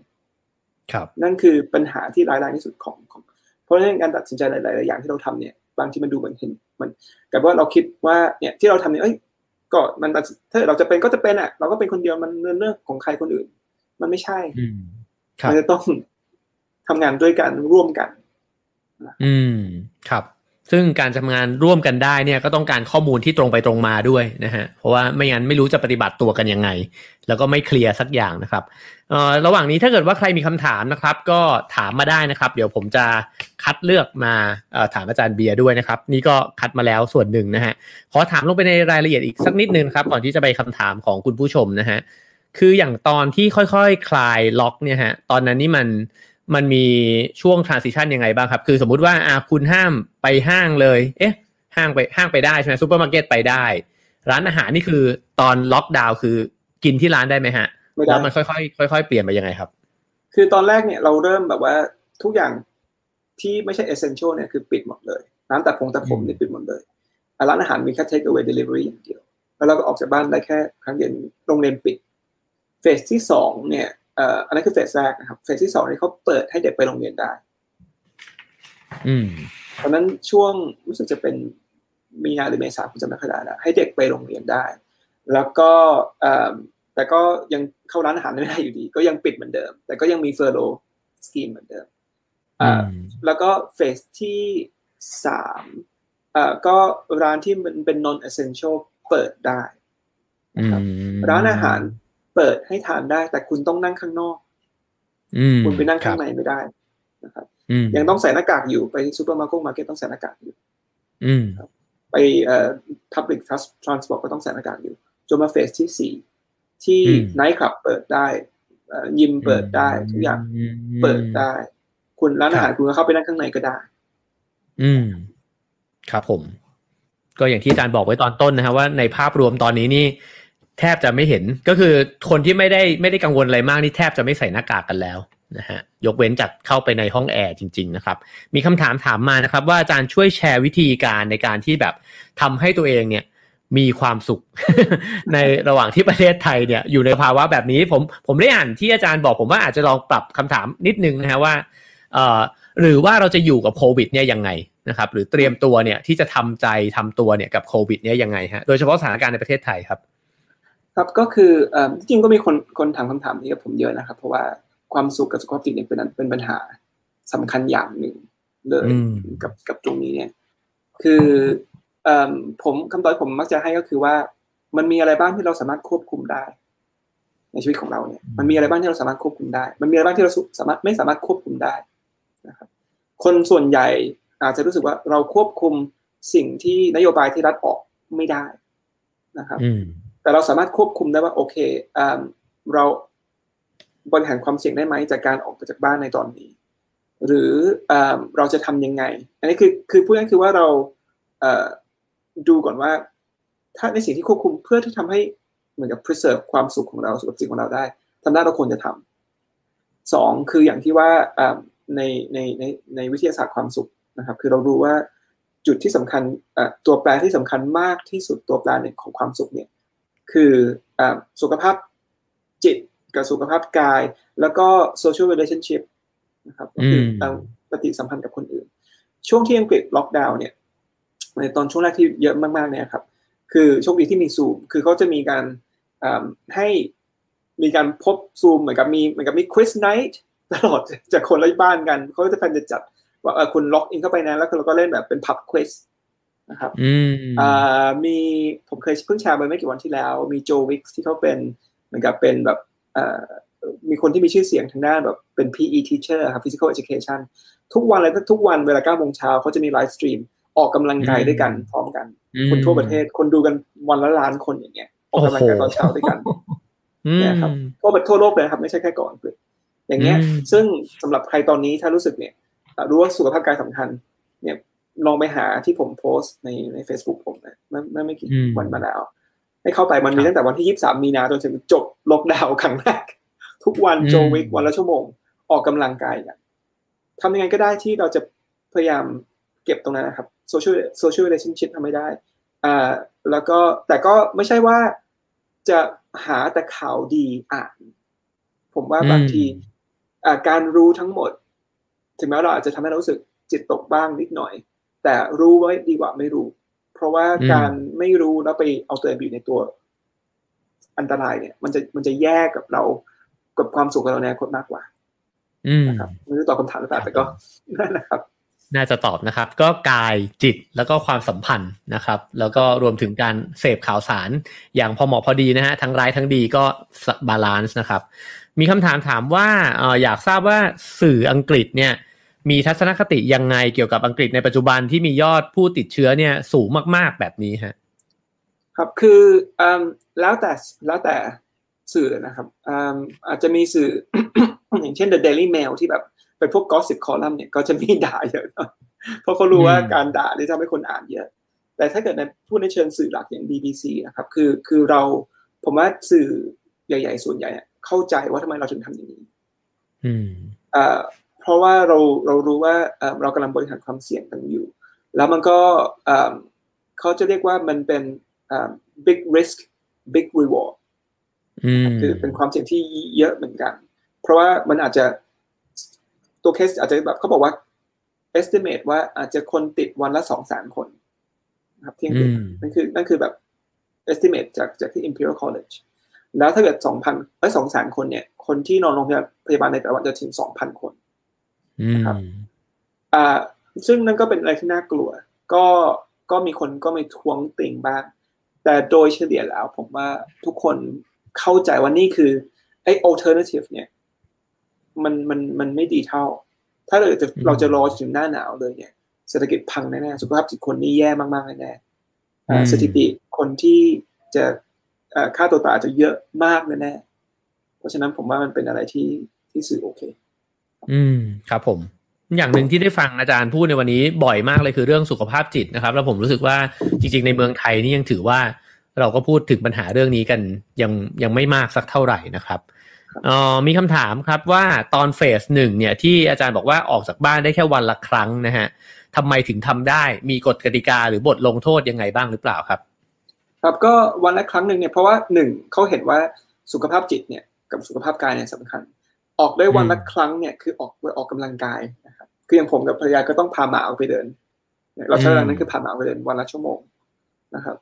ครับ นั่นคือปัญหาที่ร้ายแรงที่สุดของของ เพราะฉะนั้นการตัดสินใจหลาย ๆ อย่างที่เราทำเนี่ย บางทีมันดูเหมือนเห็นมันกับว่าเราคิดว่าเนี่ยที่เราทำเนี่ยเอ้ยก็มันถ้าเราจะเป็นก็จะเป็นอะ เราก็เป็นคนเดียวมันเรื่องของใครคนอื่น มันไม่ใช่มันจะต้องทำงานด้วยกันร่วมกัน อืม ครับ ซึ่งการทำงานร่วมกันได้เนี่ยก็ต้องการข้อมูลที่ตรงไปตรงมาด้วยนะฮะเพราะว่าไม่งั้นไม่รู้จะปฏิบัติตัวกันยังไง แล้วก็ไม่เคลียร์สักอย่างนะครับระหว่างนี้ถ้าเกิดว่าใครมีคำถามนะครับ ก็ถามมาได้นะครับ เดี๋ยวผมจะคัดเลือกมาถามอาจารย์เบียร์ด้วยนะครับ นี่ก็คัดมาแล้วส่วนหนึ่งนะฮะขอถามลงไปในรายละเอียดอีกสักนิดนึงครับก่อนที่จะไปคำถามของคุณผู้ชมนะฮะคืออย่างตอนที่ค่อยๆคคลายล็อกเนี่ยฮะตอนนั้นนี่มัน มันมีช่วง transition ยังไงบ้างครับ คือสมมุติว่าอาคุณห้ามไปห้างเลย เอ๊ะ ห้างไปห้างไปได้ใช่ไหมซูเปอร์มาร์เก็ตไปได้ ร้านอาหารนี่คือตอนล็อกดาวน์คือกินที่ร้านได้ไหมฮะแล้วมันค่อยๆค่อยๆเปลี่ยนไปยังไงครับ คือตอนแรกเนี่ยเราเริ่มแบบว่าทุกอย่างที่ไม่ใช่ essential เนี่ยคือปิดหมดเลยร้านตัดผมตัดผมนี่ปิดหมดเลยร้านอาหารมีแค่ take away delivery อย่างเดียว แล้วเราก็ออกจากบ้านได้แค่ครั้งเดียวโรงเรียนปิดเฟสที่สองเนี่ย อันนั้นคือเฟสแรกนะครับ เฟสที่สองนี่เขาเปิดให้เด็กไปโรงเรียนได้ อืมตอนนั้นช่วงรู้สึกจะเป็นมีนาหรือเมษาผมจำไม่ค่อยได้แล้วให้เด็กไปโรงเรียนได้ แล้วก็แต่ก็ยังเข้าร้านอาหารไม่ได้อยู่ดี ก็ยังปิดเหมือนเดิม แต่ก็ยังมีเฟอร์โลสกีมเหมือนเดิมแล้วก็เฟสที่สามก็ร้านที่มันเป็น non essential เปิดได้นะครับร้านอาหาร เปิดให้ทานได้ แต่คุณต้องนั่งข้างนอกคุณไปนั่งข้างในไม่ได้นะครับยังต้องใส่หน้ากากอยู่ไปซูเปอร์มาร์เก็ตมาร์เก็ตต้องใส่หน้ากากอยู่ไปเอ่อ public transport ก็ต้องใส่หน้ากากอยู่จนมา phase ที่สี่ที่ไนท์คลับเปิดได้ยิมเปิดได้ทุกอย่างเปิดได้ คุณร้านอาหารคุณก็เข้าไปนั่งข้างในก็ได้ อืม ครับผม ก็อย่างที่อาจารย์บอกไว้ตอนต้นนะฮะว่าในภาพรวมตอนนี้นี่ แทบจะไม่เห็นก็คือคนที่ไม่ได้ไม่ได้กังวลอะไรมากนี่แทบจะไม่ใส่หน้ากากกันแล้วนะฮะยกเว้นจากเข้าไปในห้องแอร์จริงๆนะครับ มีคำถามถามมานะครับ ว่าอาจารย์ช่วยแชร์วิธีการในการที่แบบทำให้ตัวเองเนี่ยมีความสุข ในระหว่างที่ประเทศไทยเนี่ยอยู่ในภาวะแบบนี้ผมผมได้อ่านที่อาจารย์บอกผมว่าอาจจะลองปรับคำถามนิดนึงนะฮะว่าเอ่อหรือว่าเราจะอยู่กับโควิดเนี่ยยังไงนะครับ หรือเตรียมตัวเนี่ยที่จะทำใจทำตัวเนี่ยกับโควิดเนี่ยยังไงฮะโดยเฉพาะสถานการณ์ในประเทศไทยครับ ครับก็คือจริงก็มีคนคนถามคำถามนี้กับผมเยอะนะครับ เพราะว่าความสุขกับสุขภาพจิตเนี่ยเป็นเป็นปัญหาสำคัญอย่างหนึ่งเลยกับกับตรงนี้เนี่ย คือผมคำตอบผมมักจะให้ก็คือว่า มันมีอะไรบ้างที่เราสามารถควบคุมได้ ในชีวิตของเราเนี่ยมันมีอะไรบ้างที่เราสามารถควบคุมได้ มันมีอะไรบ้างที่เราสามารถไม่สามารถควบคุมได้นะครับ คนส่วนใหญ่อาจจะรู้สึกว่าเราควบคุมสิ่งที่นโยบายที่รัฐออกไม่ได้นะครับ แต่เราสามารถควบคุมได้ว่าโอเคเราบริหารความเสี่ยงได้ไหมจากการออกไปจากบ้านในตอนนี้ หรือเราจะทํำยังไง อันนี้คือคือพูดง่ายคือว่าเราดูก่อนว่า ถ้าในสิ่งที่ควบคุมเพื่อที่ทำให้เหมือนกับ preserve ความสุขของเราสุขภาพของเราได้ทำได้เราควรจะทำสองคืออย่างที่ว่าในในในในวิทยาศาสตร์ความสุขนะครับ คือเรารู้ว่าจุดที่สำคัญตัวแปรที่สำคัญมากที่สุดตัวแปรเนี่ยของความสุขเนี่ย คือสุขภาพจิตกับสุขภาพกาย แล้วก็ social relationship นะครับก็คือปฏิสัมพันธ์กับคนอื่น ช่วงที่อังกฤษล็อกดาวน์เนี่ยในตอนช่วงแรกที่เยอะมากๆเนี่ยครับ คือโชคดีที่มีซูม คือเขาจะมีการให้มีการพบซูมเหมือนกับมีเหมือนกับมี quiz night ตลอดจากคนละบ้านกัน เขาจะพันจะจัดว่าคุณ log in เข้าไปนะ แล้วเราก็เล่นแบบเป็น pub quiz นะครับมีผมเคยเพิ่งแชร์ไปไม่กี่วันที่แล้ว มีโจวิกที่เขาเป็นเหมือนกับเป็นแบบมีคนที่มีชื่อเสียงทางด้านแบบเป็น PE teacher ครับ physical education ทุกวันเลยทุกวันเวลา9โมงเช้าเขาจะมี live stream ออกกำลังกายด้วยกันพร้อมกัน คนทั่วประเทศคนดูกันวันละล้านคนอย่างเงี้ยออกกำลังกายตอนเช้าด้วยกันเนี่ยครับทั่วทั่วโลกเลยครับ ไม่ใช่แค่ก่อนอย่างเงี้ย ซึ่งสำหรับใครตอนนี้ถ้ารู้สึกเนี่ยรู้ว่าสุขภาพกายสำคัญ เนี่ย ลองไปหาที่ผมโพสต์ในใน Facebook ผมนะไม่ไม่กี่วันมาแล้ว ให้เข้าไปมันมีตั้งแต่วันที่ยี่สามมีนาจนถึงจบล็อกดาวน์ครั้งแรก ทุกวันโจวิกวันละชั่วโมง ออกกำลังกายกันทำยังไงก็ได้ที่เราจะพยายามเก็บตรงนั้นนะครับ social social relationship ทำไม่ได้อ่าแล้วก็แต่ก็ไม่ใช่ว่าจะหาแต่ข่าวดีอ่าน ผมว่าบางทีอ่าการรู้ทั้งหมด ถึงแม้เราอาจจะทำให้เรารู้สึกจิตตกบ้างนิดหน่อย แต่รู้ไว้ดีกว่าไม่รู้ เพราะว่าการไม่รู้แล้วไปเอาตัวเองอยู่ในตัวอันตรายเนี่ย มันจะมันจะแย่กับเรากับความสุขของเราในอนาคตมากกว่านะครับไม่รู้ตอบคำถามหรือเปล่าแต่ก็นั่นนะครับ น่าจะตอบนะครับ ก็กายจิตแล้วก็ความสัมพันธ์นะครับ แล้วก็รวมถึงการเสพข่าวสาร อย่างพอเหมาะพอดีนะฮะทั้งร้ายทั้งดีก็ balance นะครับ มีคำถามถามว่าออยากทราบว่าสื่ออังกฤษเนี่ย มีทัศนคติยังไงเกี่ยวกับอังกฤษในปัจจุบันที่มียอดผู้ติดเชื้อเนี่ยสูงมาก ๆแบบนี้ฮะครับคืออแล้วแต่แล้วแต่สื่อนะครับอาจจะมีสื่ออย่างเช่น The Daily Mail ที่แบบเป็นพวกกอสิบคอลัมน์เนี่ยก็จะมีด่าเยอะเพราะเขารู้ว่าการด่านี่ทำให้คนอ่านเยอะ แต่ถ้าเกิดในพูดในเชิงสื่อหลักอย่าง BBC นะครับคือคือเราผมว่าสื่อใหญ่ ๆ ส่วนใหญ่เข้าใจว่าทำไมเราถึงทำอย่างนี้อ่า เพราะว่าเราเรารู้ว่าเรากำลังบริหารความเสี่ยงกันอยู่ แล้วมันก็เขาจะเรียกว่ามันเป็น big risk big reward คือเป็นความเสี่ยงที่เยอะเหมือนกัน เพราะว่ามันอาจจะตัวเคสอาจจะแบบเขาบอกว่า estimate ว่าอาจจะคนติดวันละสองแสนคนนะครับที่อังกฤษนั่นคือนั่นคือแบบ estimate จากจากที่ Imperial College แล้วถ้าเกิดสองพันเอ้สองแสนคนเนี่ย คนที่นอนโรงพยาบาลในแต่ละวันจะถึงสองพันคน นะครับอ่าซึ่งนั่นก็เป็นอะไรที่น่ากลัว ก็ก็มีคนก็ไม่ทวงติ่งบ้าง แต่โดยเฉลี่ยแล้วผมว่าทุกคนเข้าใจว่านี่คือไอ้ alternative เนี่ย มันมันมันไม่ดีเท่า ถ้าเราจะเราจะรอถึงหน้าหนาวเลยเนี่ยเศรษฐกิจพังแน่ๆสุขภาพจิตคนนี่แย่มากๆแน่ๆสถิติคนที่จะค่าตัวตายจะเยอะมากแน่ๆเพราะฉะนั้นผมว่ามันเป็นอะไรที่ที่สื่อโอเค อืมครับผม อย่างหนึ่งที่ได้ฟังอาจารย์พูดในวันนี้บ่อยมากเลยคือเรื่องสุขภาพจิตนะครับ แล้วผมรู้สึกว่าจริง ๆ ในเมืองไทยนี่ยังถือว่าเราก็พูดถึงปัญหาเรื่องนี้กันยังยังไม่มากสักเท่าไหร่นะครับอ๋อมีคำถามครับว่าตอนเฟสหนึ่งเนี่ยที่อาจารย์บอกว่าออกจากบ้านได้แค่วันละครั้งนะฮะทำไมถึงทำได้มีกฎกติกาหรือบทลงโทษยังไงบ้างหรือเปล่าครับ ครับก็วันละครั้งหนึ่งเนี่ยเพราะว่าหนึ่งเขาเห็นว่าสุขภาพจิตเนี่ยกับสุขภาพกายเนี่ยสำคัญ ออกได้วันละครั้งเนี่ยคือออกออกกำลังกายนะครับคืออย่างผมกับภรรยาก็ต้องพาหมาออกไปเดิน เราใช้เวลานั้นคือพาหมาไปเดินวันละชั่วโมงนะครับ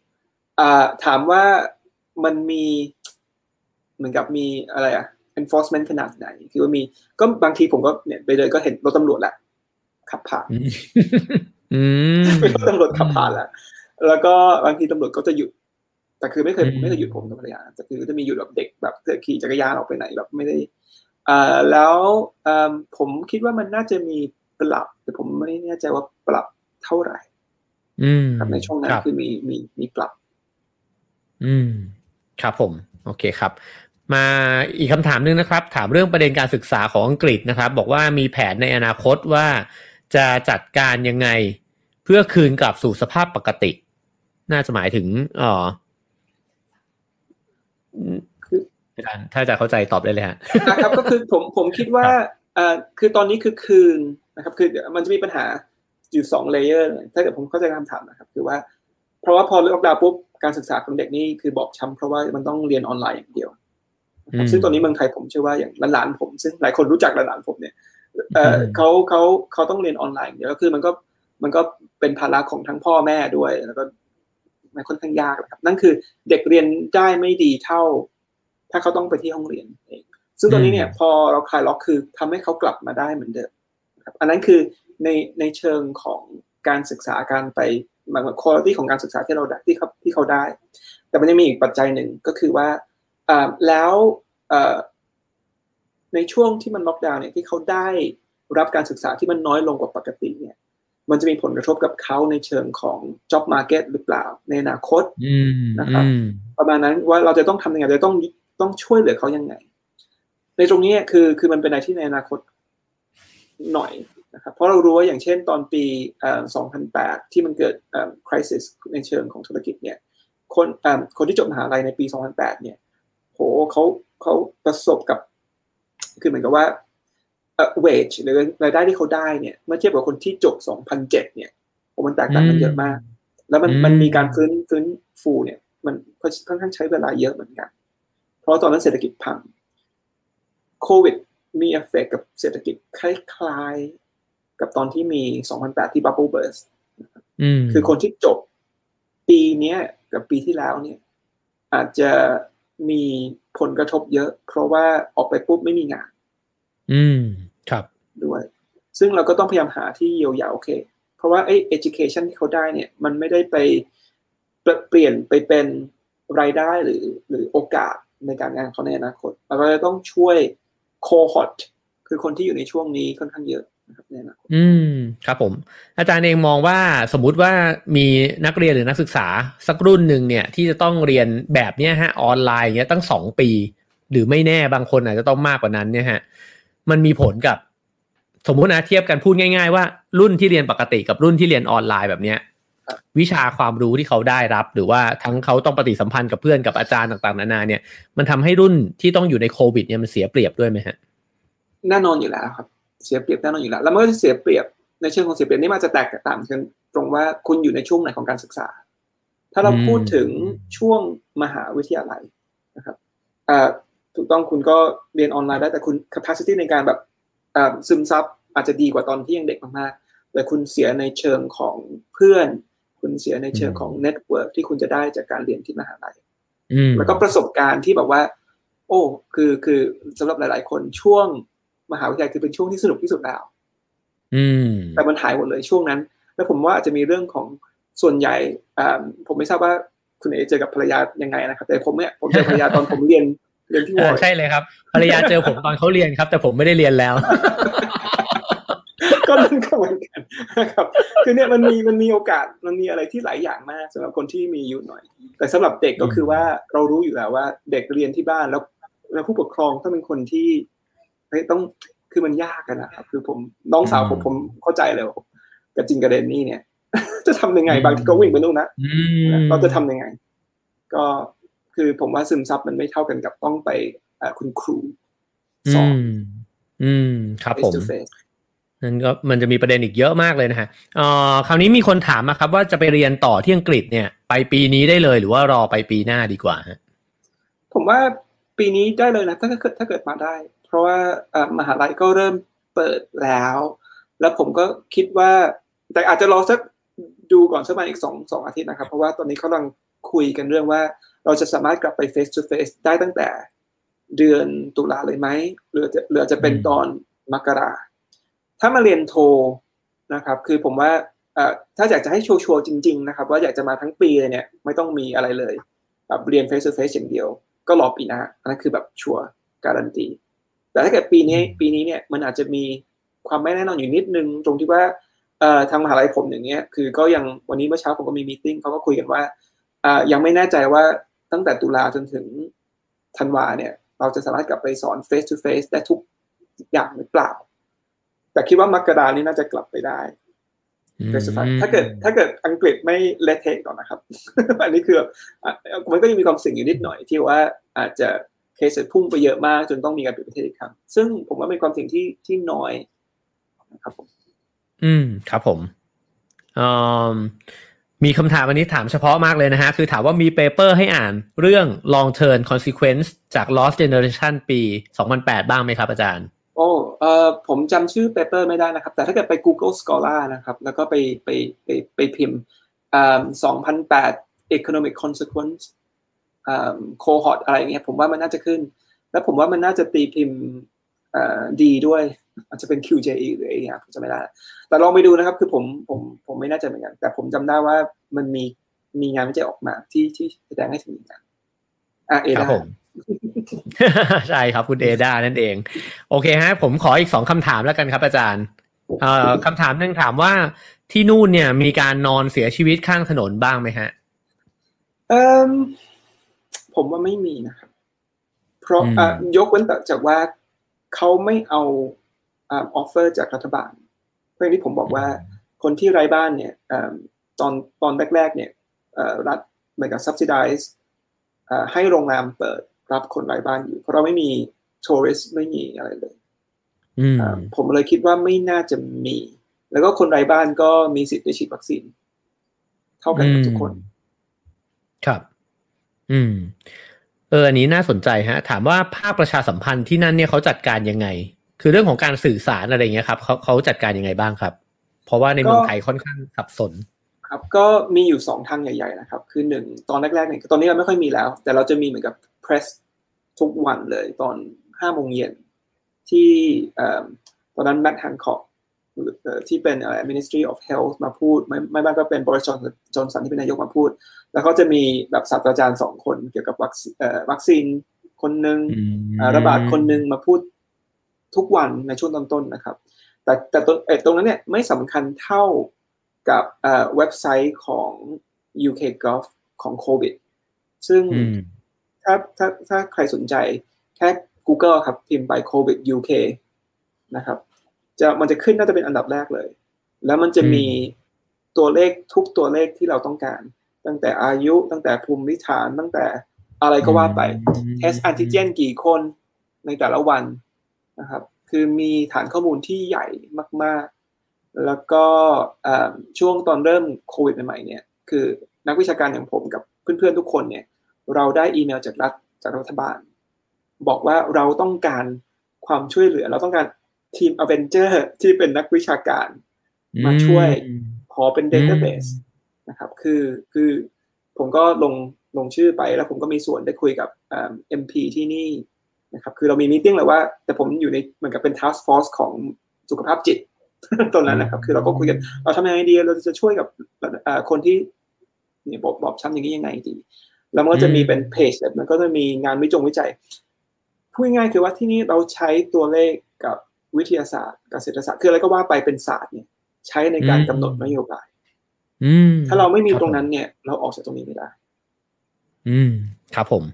ถามว่ามันมีเหมือนกับมีอะไรอะ enforcement ขนาดไหน คือว่ามีก็บางทีผมก็เนี่ยไปเลยก็เห็นรถตำรวจแหละขับผ่านอืมไม่ต้องตำรวจขับผ่านแล้วแล้วก็บางทีตำรวจก็จะหยุด แต่คือไม่เคยอืมไม่เคยหยุดผมกับภรรยาแต่คือจะมีหยุดแบบเด็กแบบขี่จักรยานออกไปไหนแบบไม่ได้เอ่อ แล้วเอ่อผมคิดว่ามันน่าจะมีปรับแต่ผมไม่แน่ใจว่าปรับเท่าไหร่อืมครับในช่วงนั้นรับคือมีมีมีปรับ อืม ครับผม โอเคครับ มาอีกคำถามหนึงนะครับ ถามเรื่องประเด็นการศึกษาของอังกฤษนะครับ บอกว่ามีแผนในอนาคตว่าจะจัดการยังไง เพื่อคืนกลับสู่สภาพปกติ น่าจะหมายถึงเอ่อ ถ้าอาจะเข้าใจตอบได้เลยฮะนะครับก็คือผมผมคิดว่าเอ่อคือตอนนี้คือคืนนะครับ คือเดี๋ยวมันจะมีปัญหาอยู่สอง layer ถ้าเกิดผมเข้าใจคำถามนะครับ คือว่า เพราะว่าพอล็อกดาวน์ปุ๊บการศึกษาของเด็กนี่คือบอบช้ำเพราะว่ามันต้องเรียนออนไลน์อย่างเดียวนะครับอืมซึ่งตอนนี้เมืองไทยผมเชื่อว่าอย่างหลานๆผม ซึ่งหลายคนรู้จักหลานๆผมเนี่ยเอ่ออืมเขาเขาเขาต้องเรียนออนไลน์อย่างเดียวก็คือมันก็มันก็เป็นภาระของทั้งพ่อแม่ด้วย แล้วก็มันค่อนข้างยากนะครับ นั่นคือเด็กเรียนได้ไม่ดีเท่า ถ้าเขาต้องไปที่ห้องเรียนเองซึ่งตอนนี้เนี่ยพอเราคลายล็อกคือทำให้เขากลับมาได้เหมือนเดิมนะครับอันนั้นคือในในเชิงของการศึกษาการไปหมายถึงคุณภาพของการศึกษาที่เราได้ที่เขาที่เขาได้ แต่มันยังมีอีกปัจจัยหนึ่งก็คือว่าอ่าแล้วเอ่อในช่วงที่มันล็อกดาวน์เนี่ยที่เขาได้รับการศึกษาที่มันน้อยลงกว่าปกติเนี่ย มันจะมีผลกระทบกับเขาในเชิงของ job market หรือเปล่า ในอนาคตอืมนะครับอืมประมาณนั้นว่าเราจะต้องทำยังไงจะต้อง ต้องช่วยเหลือเขายังไง ในตรงนี้คือคือมันเป็นอะไรที่ในอนาคตหน่อยนะครับเพราะเรารู้ว่าอย่างเช่นตอนปีเอ่อ2008 ที่มันเกิดเอ่อ crisis ในเชิงของธุรกิจเนี่ยคนเอ่อคนที่จบมหาลัยในปี 2008 เนี่ยโหเขาเขาประสบกับ คือเหมือนกับว่าเอ่อ wage หรือรายได้ที่เขาได้เนี่ยเมื่อเทียบกับคนที่จบ 2007 เนี่ยโหมันแตกต่างกันเยอะมาก แล้วมันอืมมันมีการฟื้นฟื้นฟูเนี่ย มันค่อนข้างใช้เวลาเยอะเหมือนกันเพ ราะตอนนั้นเศรษฐกิจพังโควิดมีเอฟเฟกกับเศรษฐกิจคล้ายๆ กับตอนที่มี 2008 ที่ Bubble Burst อืมคือคนที่จบปีเนี้ยกับปีที่แล้วเนี่ย อาจจะมีผลกระทบเยอะ เพราะว่าออกไปปุ๊บไม่มีงาน อืม ครับ ด้วย ซึ่งเราก็ต้องพยายามหาที่เยียวยาโอเค เพราะว่าไอ้ education ที่เขาได้เนี่ย มันไม่ได้ไปเปลี่ยนไปเป็นรายได้หรือหรือโอกาส ในการงานเขาในอนาคตเราก็จะต้องช่วย cohort คือคนที่อยู่ในช่วงนี้ค่อนข้างเยอะนะครับในอนาคตอืมครับผม อาจารย์เองมองว่าสมมุติว่ามีนักเรียนหรือนักศึกษาสักรุ่นหนึ่งเนี่ย ที่จะต้องเรียนแบบเนี้ยฮะออนไลน์เงี้ยตั้งสองปี หรือไม่แน่บางคนอาจจะต้องมากกว่านั้นเนี่ยฮะมันมีผลกับ สมมุตินะเทียบกันพูดง่าย ๆ ว่ารุ่นที่เรียนปกติกับรุ่นที่เรียนออนไลน์แบบเนี้ย วิชาความรู้ที่เขาได้รับ หรือว่าทั้งเขาต้องปฏิสัมพันธ์กับเพื่อนกับอาจารย์ต่างๆ นานาเนี่ย มันทำให้รุ่นที่ต้องอยู่ในโควิดเนี่ยมันเสียเปรียบด้วยไหมฮะแน่นอนอยู่แล้วครับ เสียเปรียบแน่นอนอยู่แล้ว แล้วมันก็จะเสียเปรียบในเชิงของเสียเปรียบนี่มันจะแตกต่างกันตรงว่าคุณอยู่ในช่วงไหนของการศึกษา ถ้าเราพูดถึงช่วงมหาวิทยาลัยนะครับถูกต้องคุณก็เรียนออนไลน์ได้แต่คุณ capacity ในการแบบซึมซับอาจจะดีกว่าตอนที่ยังเด็กมากๆแต่คุณเสียในเชิงของเพื่อน คุณเสียในเชิงของ network ที่คุณจะได้จากการเรียนที่มหาลัยอืมแล้วก็ประสบการณ์ที่แบบว่า โอ้คือคือสำหรับหลาย ๆ คนช่วงมหาวิทยาลัยคือเป็นช่วงที่สนุกที่สุดแล้วอืมแต่มันหายหมดเลยช่วงนั้น แล้วผมว่าอาจจะมีเรื่องของส่วนใหญ่อ่าผมไม่ทราบว่าคุณเอเจอกับภรรยายังไงนะครับ แต่ผมเนี่ยผมเจอภรรยาตอนผมเรียนเรียนที่วออ่าร์ใช่เลยครับภรรยาเจอผมตอนเขาเรียนครับ แต่ผมไม่ได้เรียนแล้ว ก็นั่นก็เหมือนกันนะครับคือเนี่ยมันมีมันมีโอกาสมันมีอะไรที่หลายอย่างมากสำหรับคนที่มีอยู่หน่อย แต่สำหรับเด็กก็คือว่าเรารู้อยู่แล้วว่า เด็กเรียนที่บ้านแล้วแล้วผู้ปกครองต้องเป็นคนที่เฮ้ยต้องคือมันยากกันนะครับคือผมน้องสาวผมอืมผมเข้าใจเลยว่ากับจิงกับเดนนี่เนี่ย จะทำยังไงอืมบางทีก็วิ่งไปนู่นนะอืมเราจะทำยังไง ก็คือผมว่าซึมซับมันไม่เท่ากันกับต้องไปเอ่อคุณครูสอือนมอืม ครับผม face to face นั่นก็มันจะมีประเด็นอีกเยอะมากเลยนะฮะเอ่อคราวนี้มีคนถามมาครับ ว่าจะไปเรียนต่อที่อังกฤษเนี่ย ไปปีนี้ได้เลยหรือว่ารอไปปีหน้าดีกว่าฮะผมว่าปีนี้ได้เลยนะถ้าเกิดถ้าเกิดมาได้ เพราะว่ามหาลัยก็เริ่มเปิดแล้ว แล้วผมก็คิดว่า แต่อาจจะรอสักดูก่อนสักประมาณอีกสองสองอาทิตย์นะครับ เพราะว่าตอนนี้เขากำลังคุยกันเรื่องว่า เราจะสามารถกลับไป face to face ได้ตั้งแต่เดือนตุลาเลยไหมหรือจะหรือจะเป็นตอนมกรา ถ้ามาเรียนโทนะครับ คือผมว่าถ้าอยากจะให้ชัวร์จริง ๆ นะครับ ว่าอยากจะมาทั้งปีเลยเนี่ยไม่ต้องมีอะไรเลยแบบเรียน face to face อย่างเดียว ก็รอปีหน้าอันนั้นคือแบบชัวร์การันตี แต่ถ้าเกิดปีนี้ปีนี้เนี่ยมันอาจจะมีความไม่แน่นอนอยู่นิดนึง ตรงที่ว่าทางมหาลัยผมอย่างเงี้ยคือก็ยังวันนี้เมื่อเช้าผมก็มีมีติ้งเขาก็คุยกันว่ายังไม่แน่ใจว่าตั้งแต่ตุลาจนถึงธันวาเนี่ย เราจะสามารถกลับไปสอน face to face ได้ทุกอย่างหรือเปล่า แต่คิดว่ามกรานี้น่าจะกลับไปได้ถ้าเกิดถ้าเกิดอังกฤษไม่เลทเทก่อนนะครับ อันนี้คือมันก็ยังมีความสิ่งอยู่นิดหน่อยที่ว่าอาจจะเคสพุ่งไปเยอะมากจนต้องมีการปิดประเทศอีกครั้งซึ่งผมว่าเป็นความสิ่งที่ที่น้อยนะครับผม อืมครับผมมีคำถามวันนี้ถามเฉพาะมากเลยนะฮะ คือถามว่ามีเปเปอร์ให้อ่านเรื่อง long term consequence จาก lost generation ปี 2008 บ้างไหมครับอาจารย์ โอ้เอ่อผมจำชื่อเปเปอร์ไม่ได้นะครับ แต่ถ้าเกิดไป Google Scholar นะครับ แล้วก็ไปไปไปไปพิมพ์อ่า2008 economic consequence อ่า cohort อะไรเงี้ยผมว่ามันน่าจะขึ้น แล้วผมว่ามันน่าจะตีพิมพ์อ่าดีด้วย อาจจะเป็น QJE หรืออะไรเงี้ยผมจะไม่ได้ แต่ลองไปดูนะครับ คือผมผมผมไม่น่ใจะเหมือนกัน แต่ผมจำได้ว่ามันมีมีงานวิจัยออกมาที่ที่แสดงให้ถึงกันอะเอดา ใช่ครับคุณเอดานั่นเอง โอเคฮะ ผมขออีกสองคำถามแล้วกันครับอาจารย์เอ่อคำถามหนึ่งถามว่าที่นู่นเนี่ยมีการนอนเสียชีวิตข้างถนนบ้างไหมฮะเอ่อผมว่าไม่มีนะครับ เพราะยกเว้นแต่จากว่าเขาไม่เอา offer จากรัฐบาล เพราะที่ผมบอกว่าคนที่ไร้บ้านเนี่ยตอนตอนแรกๆเนี่ยรัฐเหมือนกับ subsidize ให้โรงแรมเปิด รับคนไร้บ้านอยู่ เพราะเราไม่มีทัวริสไม่มีอะไรเลยผมเลยคิดว่าไม่น่าจะมี แล้วก็คนไร้บ้านก็มีสิทธิ์ได้ฉีดวัคซีน เท่ากันกับทุกคน ครับ อืม เอออันนี้น่าสนใจฮะ ถามว่าภาคประชาสัมพันธ์ที่นั่นเนี่ยเขาจัดการยังไง คือเรื่องของการสื่อสารอะไรเงี้ยครับเขาเขาจัดการยังไงบ้างครับ เพราะว่าในเมืองไทยค่อนข้างสับสน ครับ ก็มีอยู่สองทางใหญ่ ๆ นะครับ คือหนึ่งตอนแรกๆเนี่ยตอนนี้เราไม่ค่อยมีแล้ว แต่เราจะมีเหมือนกับ เพรสทุกวันเลยตอนห้าโมงเย็นที่ตอนนั้นแมทฮันคอกที่เป็น Ministry of Health มาพูด ไม่ไม่บ้างก็เป็นบริจอนจอนสันที่เป็นนายกมาพูด แล้วเขาจะมีแบบศาสตราจารย์สองคนเกี่ยวกับวัคซีนคนหนึ่งระบาดคนหนึ่งมาพูดทุกวันในช่วงต้นๆนะครับ แต่แต่ตรงนั้นเนี่ยไม่สำคัญเท่ากับเว็บไซต์ของ UK Gov ของโควิดซึ่ง ถ้าถ้าถ้าใครสนใจแค่ Google ครับ พิมพ์ไปโควิด UK นะครับจะมันจะขึ้นน่าจะเป็นอันดับแรกเลย แล้วมันจะมีตัวเลขทุกตัวเลขที่เราต้องการ ตั้งแต่อายุตั้งแต่ภูมิฐานตั้งแต่อะไรก็ว่าไป test antigen กี่คนในแต่ละวันนะครับ คือมีฐานข้อมูลที่ใหญ่มาก ๆ แล้วก็ช่วงตอนเริ่มโควิดใหม่ๆเนี่ย คือนักวิชาการอย่างผมกับเพื่อนๆทุกคนเนี่ย เราได้อีเมลจากรัฐจากรัฐบาล บอกว่าเราต้องการความช่วยเหลือ เราต้องการทีมอเวนเจอร์ที่เป็นนักวิชาการ มาช่วยขอเป็นเดต้าเบสนะครับคือคือผมก็ลงลงชื่อไปแล้วผมก็มีส่วนได้คุยกับเอ็มพีที่นี่นะครับคือเรามีมีติ้งเลยว่า แต่ผมอยู่ในเหมือนกับเป็นทัสฟอร์สของสุขภาพจิตตรงนั้นนะครับ คือเราก็คุยกันเราทำยังไงดีเราจะช่วยกับคนที่เนี่ยบอกบอกช้ำอย่างนี้ยังไงดี แล้วมันก็จะมีเป็นเพจมันก็จะมีงานวิจงวิจัยพูดง่ายคือว่าที่นี่เราใช้ตัวเลขกับวิทยาศาสตร์กับเศรษฐศาสตร์คืออะไรก็ว่าไปเป็นศาสตร์เนี่ย ใช้ในการกำหนดนโยบายถ้าเราไม่มีตรงนั้นเนี่ย เราออกจากตรงนี้ไม่ได้ อืมครับผม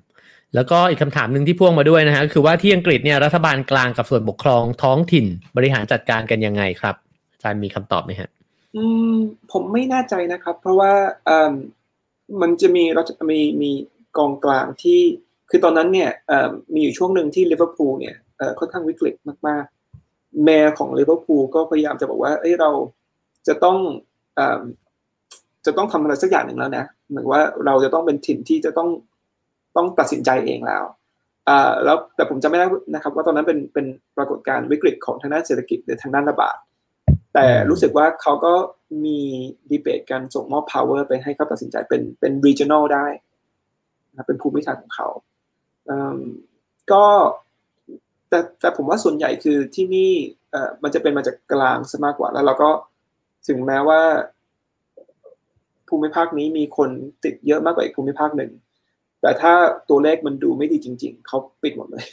แล้วก็อีกคำถามหนึ่งที่พ่วงมาด้วยนะฮะคือว่าที่อังกฤษเนี่ยรัฐบาลกลางกับส่วนปกครองท้องถิ่นบริหารจัดการกันยังไงครับอาจารย์มีคำตอบไหมฮะ อืม ผมไม่แน่ใจนะครับ เพราะว่าอ่า มันจะมีเราจะมีมีกองกลางที่ คือตอนนั้นเนี่ยมีอยู่ช่วงหนึ่งที่ลิเวอร์พูลเนี่ยค่อนข้างวิกฤตมากๆ แมร์ของลิเวอร์พูลก็พยายามจะบอกว่าเอ้ยเราจะต้องจะต้องทำอะไรสักอย่างหนึ่งแล้วนะเหมือนว่าเราจะต้องเป็นถิ่นที่จะต้องต้องตัดสินใจเองแล้วแล้วแต่ผมจำไม่ได้นะครับ ว่าตอนนั้นเป็นเป็นปรากฏการณ์วิกฤตของทางด้านเศรษฐกิจหรือทางด้านระบาด แต่รู้สึกว่าเขาก็ มีดีเบตการส่งมอบ power ไปให้เขาตัดสินใจเป็นเป็น regional ได้นะเป็นภูมิภาคของเขาก็แต่แต่ผมว่าส่วนใหญ่คือที่นี่เอ่อมันจะเป็นมาจากกลางซะมากกว่าแล้วเราก็ถึงแม้ว่า ภูมิภาคนี้มีคนติดเยอะมากกว่าอีกภูมิภาคหนึ่ง แต่ถ้าตัวเลขมันดูไม่ดีจริง ๆ เขาปิดหมดเลย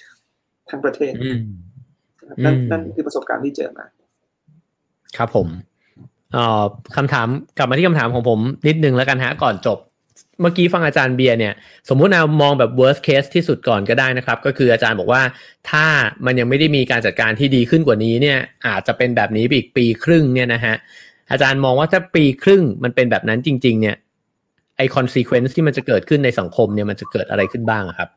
ทั้งประเทศนั่นนั่นคือประสบการณ์ที่เจอมา ครับผมเอ่อคำถามกลับมาที่คำถามของผมนิดนึงแล้วกันฮะก่อนจบ เมื่อกี้ฟังอาจารย์เบียร์เนี่ย สมมุติเรามองแบบ worst case ที่สุดก่อนก็ได้นะครับ ก็คืออาจารย์บอกว่าถ้ามันยังไม่ได้มีการจัดการที่ดีขึ้นกว่านี้เนี่ย อาจจะเป็นแบบนี้อีกปีครึ่งเนี่ยนะฮะอาจารย์มองว่าถ้าปีครึ่งมันเป็นแบบนั้นจริง ๆ เนี่ยไอ consequence ที่มันจะเกิดขึ้นในสังคมเนี่ยมันจะเกิดอะไรขึ้นบ้างครับ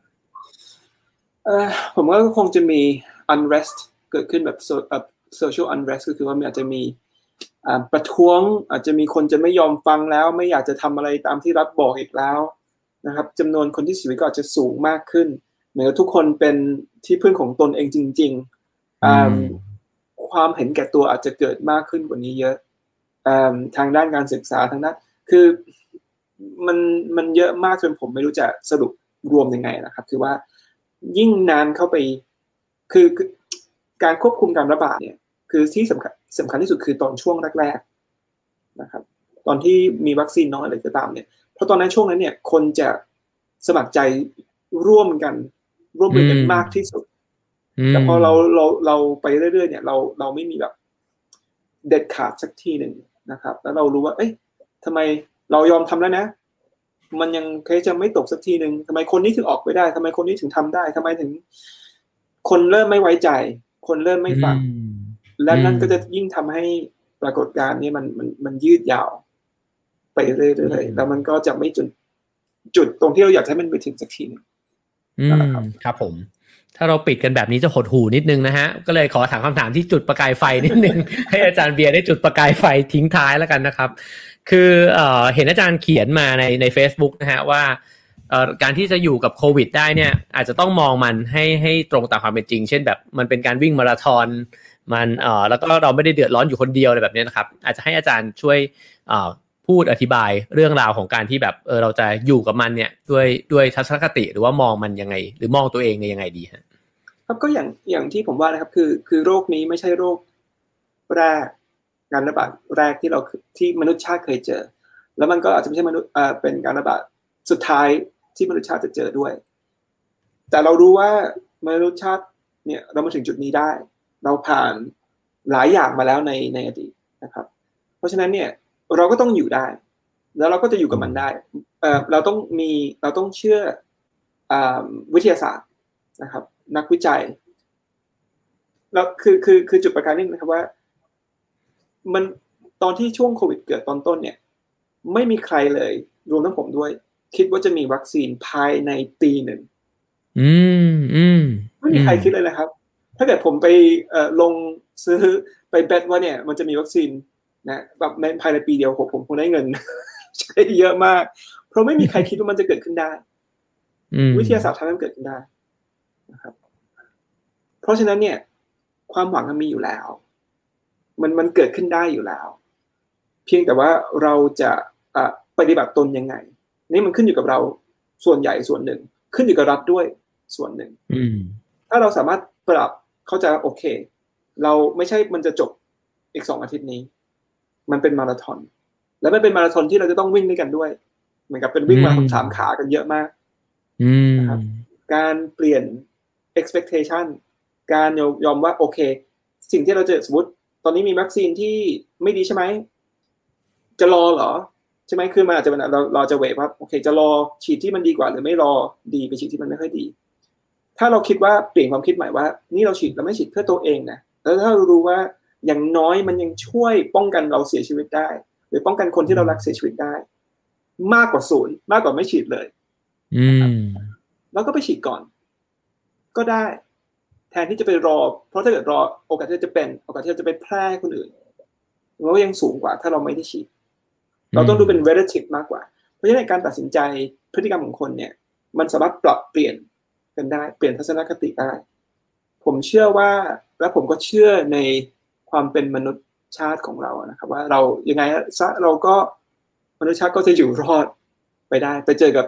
เออผมว่าคงจะมี unrest เกิดขึ้นแบบ social unrest ก็คือว่ามันอาจจะมี ประท้วงอาจจะมีคนจะไม่ยอมฟังแล้ว ไม่อยากจะทำอะไรตามที่รัฐบอกอีกแล้วนะครับจำนวนคนที่เสียชีวิตก็อาจจะสูงมากขึ้น เหมือนทุกคนเป็นที่พึ่งของตนเองจริงๆความเห็นแก่ตัวอาจจะเกิดมากขึ้นกว่านี้เยอะทางด้านการศึกษาทางด้านคือมันมันเยอะมากจนผมไม่รู้จะสรุปรวมยังไงนะครับ คือว่ายิ่งนานเข้าไปคือการควบคุมการระบาดเนี่ย คือที่สำคัญ สำคัญที่สุดคือตอนช่วงแรกๆนะครับ ตอนที่มีวัคซีนน้อยอะไรก็ตามเนี่ยเพราะตอนนั้นช่วงนั้นเนี่ย คนจะสมัครใจร่วมกัน ร่วมมือกันมากที่สุดแต่พอเราเราเราไปเรื่อยๆเนี่ย เราเราไม่มีแบบเด็ดขาดสักทีหนึ่งนะครับ แล้วเรารู้ว่า เอ้ยทำไมเรายอมทำแล้วนะ มันยังเคจะไม่ตกสักทีหนึ่งทำไมคนนี้ถึงออกไปได้ทำไมคนนี้ถึงทำได้ทำไมถึง คนเริ่มไม่ไว้ใจ คนเริ่มไม่ฟัง และนั่นก็จะยิ่งทำให้ปรากฏการณ์นี้มันมันมันยืดยาว ไปเรื่อยๆแล้วมันก็จะไม่จุดจุดตรงที่เราอยากให้มันไปถึงสักทีนึงนะครับครับผมถ้าเราปิดกันแบบนี้จะหดหูนิดนึงนะฮะ ก็เลยขอถามคำถามที่จุดประกายไฟนิดนึง ให้อาจารย์เบียร์ได้จุดประกายไฟทิ้งท้ายแล้วกันนะครับ คือเอ่อเห็นอาจารย์เขียนมาในใน Facebook นะฮะว่าการที่จะอยู่กับโควิดได้เนี่ยอาจจะต้องมองมันให้ให้ตรงตามความเป็นจริง เช่นแบบมันเป็นการวิ่งมาราธอน มันเอ่อแล้วก็เราไม่ได้เดือดร้อนอยู่คนเดียวอะไรแบบนี้นะครับ อาจจะให้อาจารย์ช่วยเอ่อพูดอธิบายเรื่องราวของการที่แบบเออเราจะอยู่กับมันเนี่ยด้วยด้วยทัศนคติหรือว่ามองมันยังไง หรือมองตัวเองในยังไงดีฮะครับก็อย่างอย่างที่ผมว่านะครับคือคือโรคนี้ไม่ใช่โรคแรกการระบาดแรกที่เราที่มนุษย์ชาติเคยเจอ แล้วมันก็อาจจะไม่ใช่มนุษย์อ่าเป็นการระบาดสุดท้ายที่มนุษย์ชาติจะเจอด้วย แต่เรารู้ว่ามนุษย์ชาติเนี่ยเรามาถึงจุดนี้ได้ เราผ่านหลายอย่างมาแล้วในในอดีตนะครับ เพราะฉะนั้นเนี่ยเราก็ต้องอยู่ได้ แล้วเราก็จะอยู่กับมันได้เออเราต้องมีเราต้องเชื่ออวิทยาศาสตร์นะครับ นักวิจัยแล้วคือคือคือจุดประการนี้นะครับว่า มันตอนที่ช่วงโควิดเกิดตอนต้นเนี่ย ไม่มีใครเลยรวมทั้งผมด้วย คิดว่าจะมีวัคซีนภายในปีหนึ่งอืมอืมไม่มีใครคิดเลยนะครับ ถ้าเกิดผมไปลงซื้อไปแบทว่าเนี่ยมันจะมีวัคซีนนะแบบในภายในปีเดียวผมผมคงได้เงินใช้เยอะมาก เพราะไม่มีใครคิดว่ามันจะเกิดขึ้นได้วิทยาศาสตร์ทำให้มันเกิดขึ้นได้นะครับ เพราะฉะนั้นเนี่ย ความหวังมันมีอยู่แล้ว มันมันเกิดขึ้นได้อยู่แล้ว เพียงแต่ว่าเราจะปฏิบัติตนยังไง นี่มันขึ้นอยู่กับเราส่วนใหญ่ส่วนหนึ่ง ขึ้นอยู่กับรัฐด้วยส่วนหนึ่งถ้าเราสามารถปรับ เขาจะโอเค เราไม่ใช่มันจะจบอีกสองอาทิตย์นี้ มันเป็นมาราธอนแล้วมันเป็นมาราธอนที่เราจะต้องวิ่งด้วยกันด้วย เหมือนกับเป็นวิ่งมาสามขากันเยอะมากนะครับการเปลี่ยน expectation การยอมว่าโอเค สิ่งที่เราเจอสมมติตอนนี้มีวัคซีนที่ไม่ดีใช่ไหม จะรอเหรอ ใช่ไหมคือมันอาจจะเป็นเราเราจะเวทว่าโอเค จะรอฉีดที่มันดีกว่า หรือไม่รอดีไปฉีดที่มันไม่ค่อยดี ถ้าเราคิดว่าเปลี่ยนความคิดใหม่ว่า นี่เราฉีดเราไม่ฉีดเพื่อตัวเองนะแล้วถ้าเรารู้ว่าอย่างน้อยมันยังช่วยป้องกันเราเสียชีวิตได้ หรือป้องกันคนที่เรารักเสียชีวิตได้ มากกว่าศูนย์มากกว่าไม่ฉีดเลย อืมแล้วก็ไปฉีดก่อน ก็ได้ แทนที่จะไปรอ เพราะถ้าเกิดรอโอกาสที่จะเป็นโอกาสที่จะไปแพร่คนอื่นมันก็ยังสูงกว่า ถ้าเราไม่ได้ฉีด เราต้องดูเป็น relative มากกว่า เพราะฉะนั้นการตัดสินใจพฤติกรรมของคนเนี่ย มันสามารถปรับเปลี่ยน กันได้ เปลี่ยนทัศนคติได้ ผมเชื่อว่าและผมก็เชื่อในความเป็นมนุษย์ชาติของเรานะครับ ว่าเรายังไงซะเราก็มนุษย์ชาติก็จะอยู่รอดไปได้ ไปเจอกับ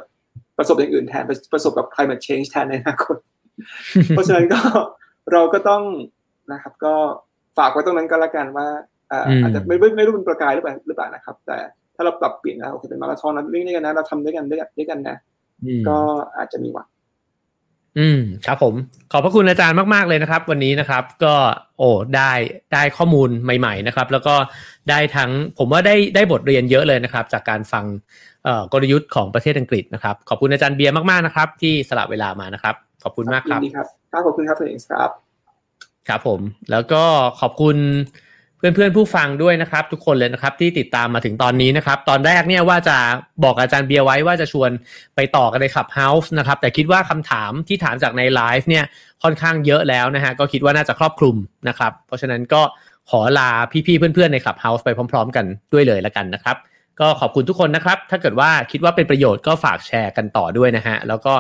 ประสบอย่างอื่นแทนประสบกับ climate change แทนในอนาคตเพราะฉะนั้นก็เราก็ต้องนะครับ ก็ฝากไว้ตรงนั้นก็แล้วกันว่าอ่าอืมอาจจะไม่ไม่ไม่รู้เป็นประกายหรือเปล่าหรือเปล่านะครับ แต่ถ้าเราปรับเปลี่ยนแล้วโอเคเป็นมาราธอนนะวิ่งด้วยกันนะเราทำด้วยกันด้วยกันด้วยกันนะอืมก็อาจจะมีหวัง อืมครับผม ขอบพระคุณอาจารย์มาก ๆ เลยนะครับ วันนี้นะครับ ก็โอ้ได้ได้ข้อมูลใหม่ ๆ นะครับ แล้วก็ได้ทั้งผมว่าได้ได้บทเรียนเยอะเลยนะครับ จากการฟังเอ่อกลยุทธ์ของประเทศอังกฤษนะครับ ขอบคุณอาจารย์เบียร์มาก ๆ นะครับ ที่สละเวลามานะครับ ขอบคุณมากครับยินดีครับครับขอบคุณครับคุณเอกครับ ครับผม แล้วก็ขอบคุณ เพื่อนๆผู้ฟังด้วยนะครับ ทุกคนเลยนะครับที่ติดตามมาถึงตอนนี้นะครับ ตอนแรกเนี่ยว่าจะบอกอาจารย์เบียร์ไว้ว่าจะชวนไปต่อกันใน Clubhouse นะครับ แต่คิดว่าคำถามที่ถามจากในไลฟ์เนี่ยค่อนข้างเยอะแล้วนะฮะก็คิดว่าน่าจะครอบคลุมนะครับ เพราะฉะนั้นก็ขอลาพี่ๆเพื่อนๆใน Clubhouse ไปพร้อม ๆ กันด้วยเลยละกันนะครับ ก็ขอบคุณทุกคนนะครับ ถ้าเกิดว่าคิดว่าเป็นประโยชน์ก็ฝากแชร์กันต่อด้วยนะฮะแล้วก็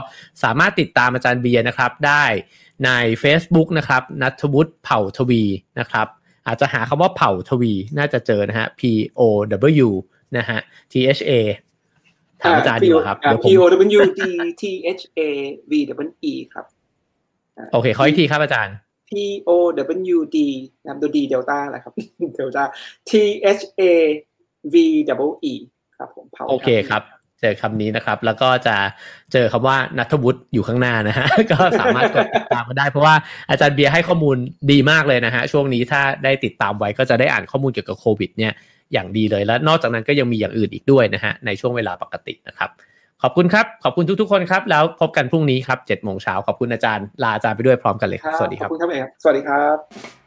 สามารถติดตามอาจารย์เบียร์นะครับได้ใน Facebook นะครับนัทวุฒิเผ่าทวีนะครับ อาจจะหาคำว่าเผ่าทวีน่าจะเจอนะฮะ P O W นะฮะ T H A ถามอาจารย์ดีกว่าครับอ่าเดี๋ยวผ P ม O W D T H A V W E ครับ โอเคขออีกทีครับอาจารย์ P O W D นะครับตัว D เดลต้าแหละครับเดลต้า T H A V W E ครับผมเผาโอเคครับ เจอคำนี้นะครับ แล้วก็จะเจอคำว่านัทวุฒิอยู่ข้างหน้านะฮะ ก็สามารถกดติดตามมาได้ เพราะว่าอาจารย์เบียร์ให้ข้อมูลดีมากเลยนะฮะ ช่วงนี้ถ้าได้ติดตามไว้ก็จะได้อ่านข้อมูลเกี่ยวกับโควิดเนี่ยอย่างดีเลย และนอกจากนั้นก็ยังมีอย่างอื่นอีกด้วยนะฮะ ในช่วงเวลาปกตินะครับ ขอบคุณครับ ขอบคุณทุกๆคนครับ แล้วพบกันพรุ่งนี้ครับเจ็ดโมงเช้าขอบคุณอาจารย์ ลาอาจารย์ไปด้วยพร้อมกันเลยครับ สวัสดีครับบคุณครับเอกครับสวัสดีครับ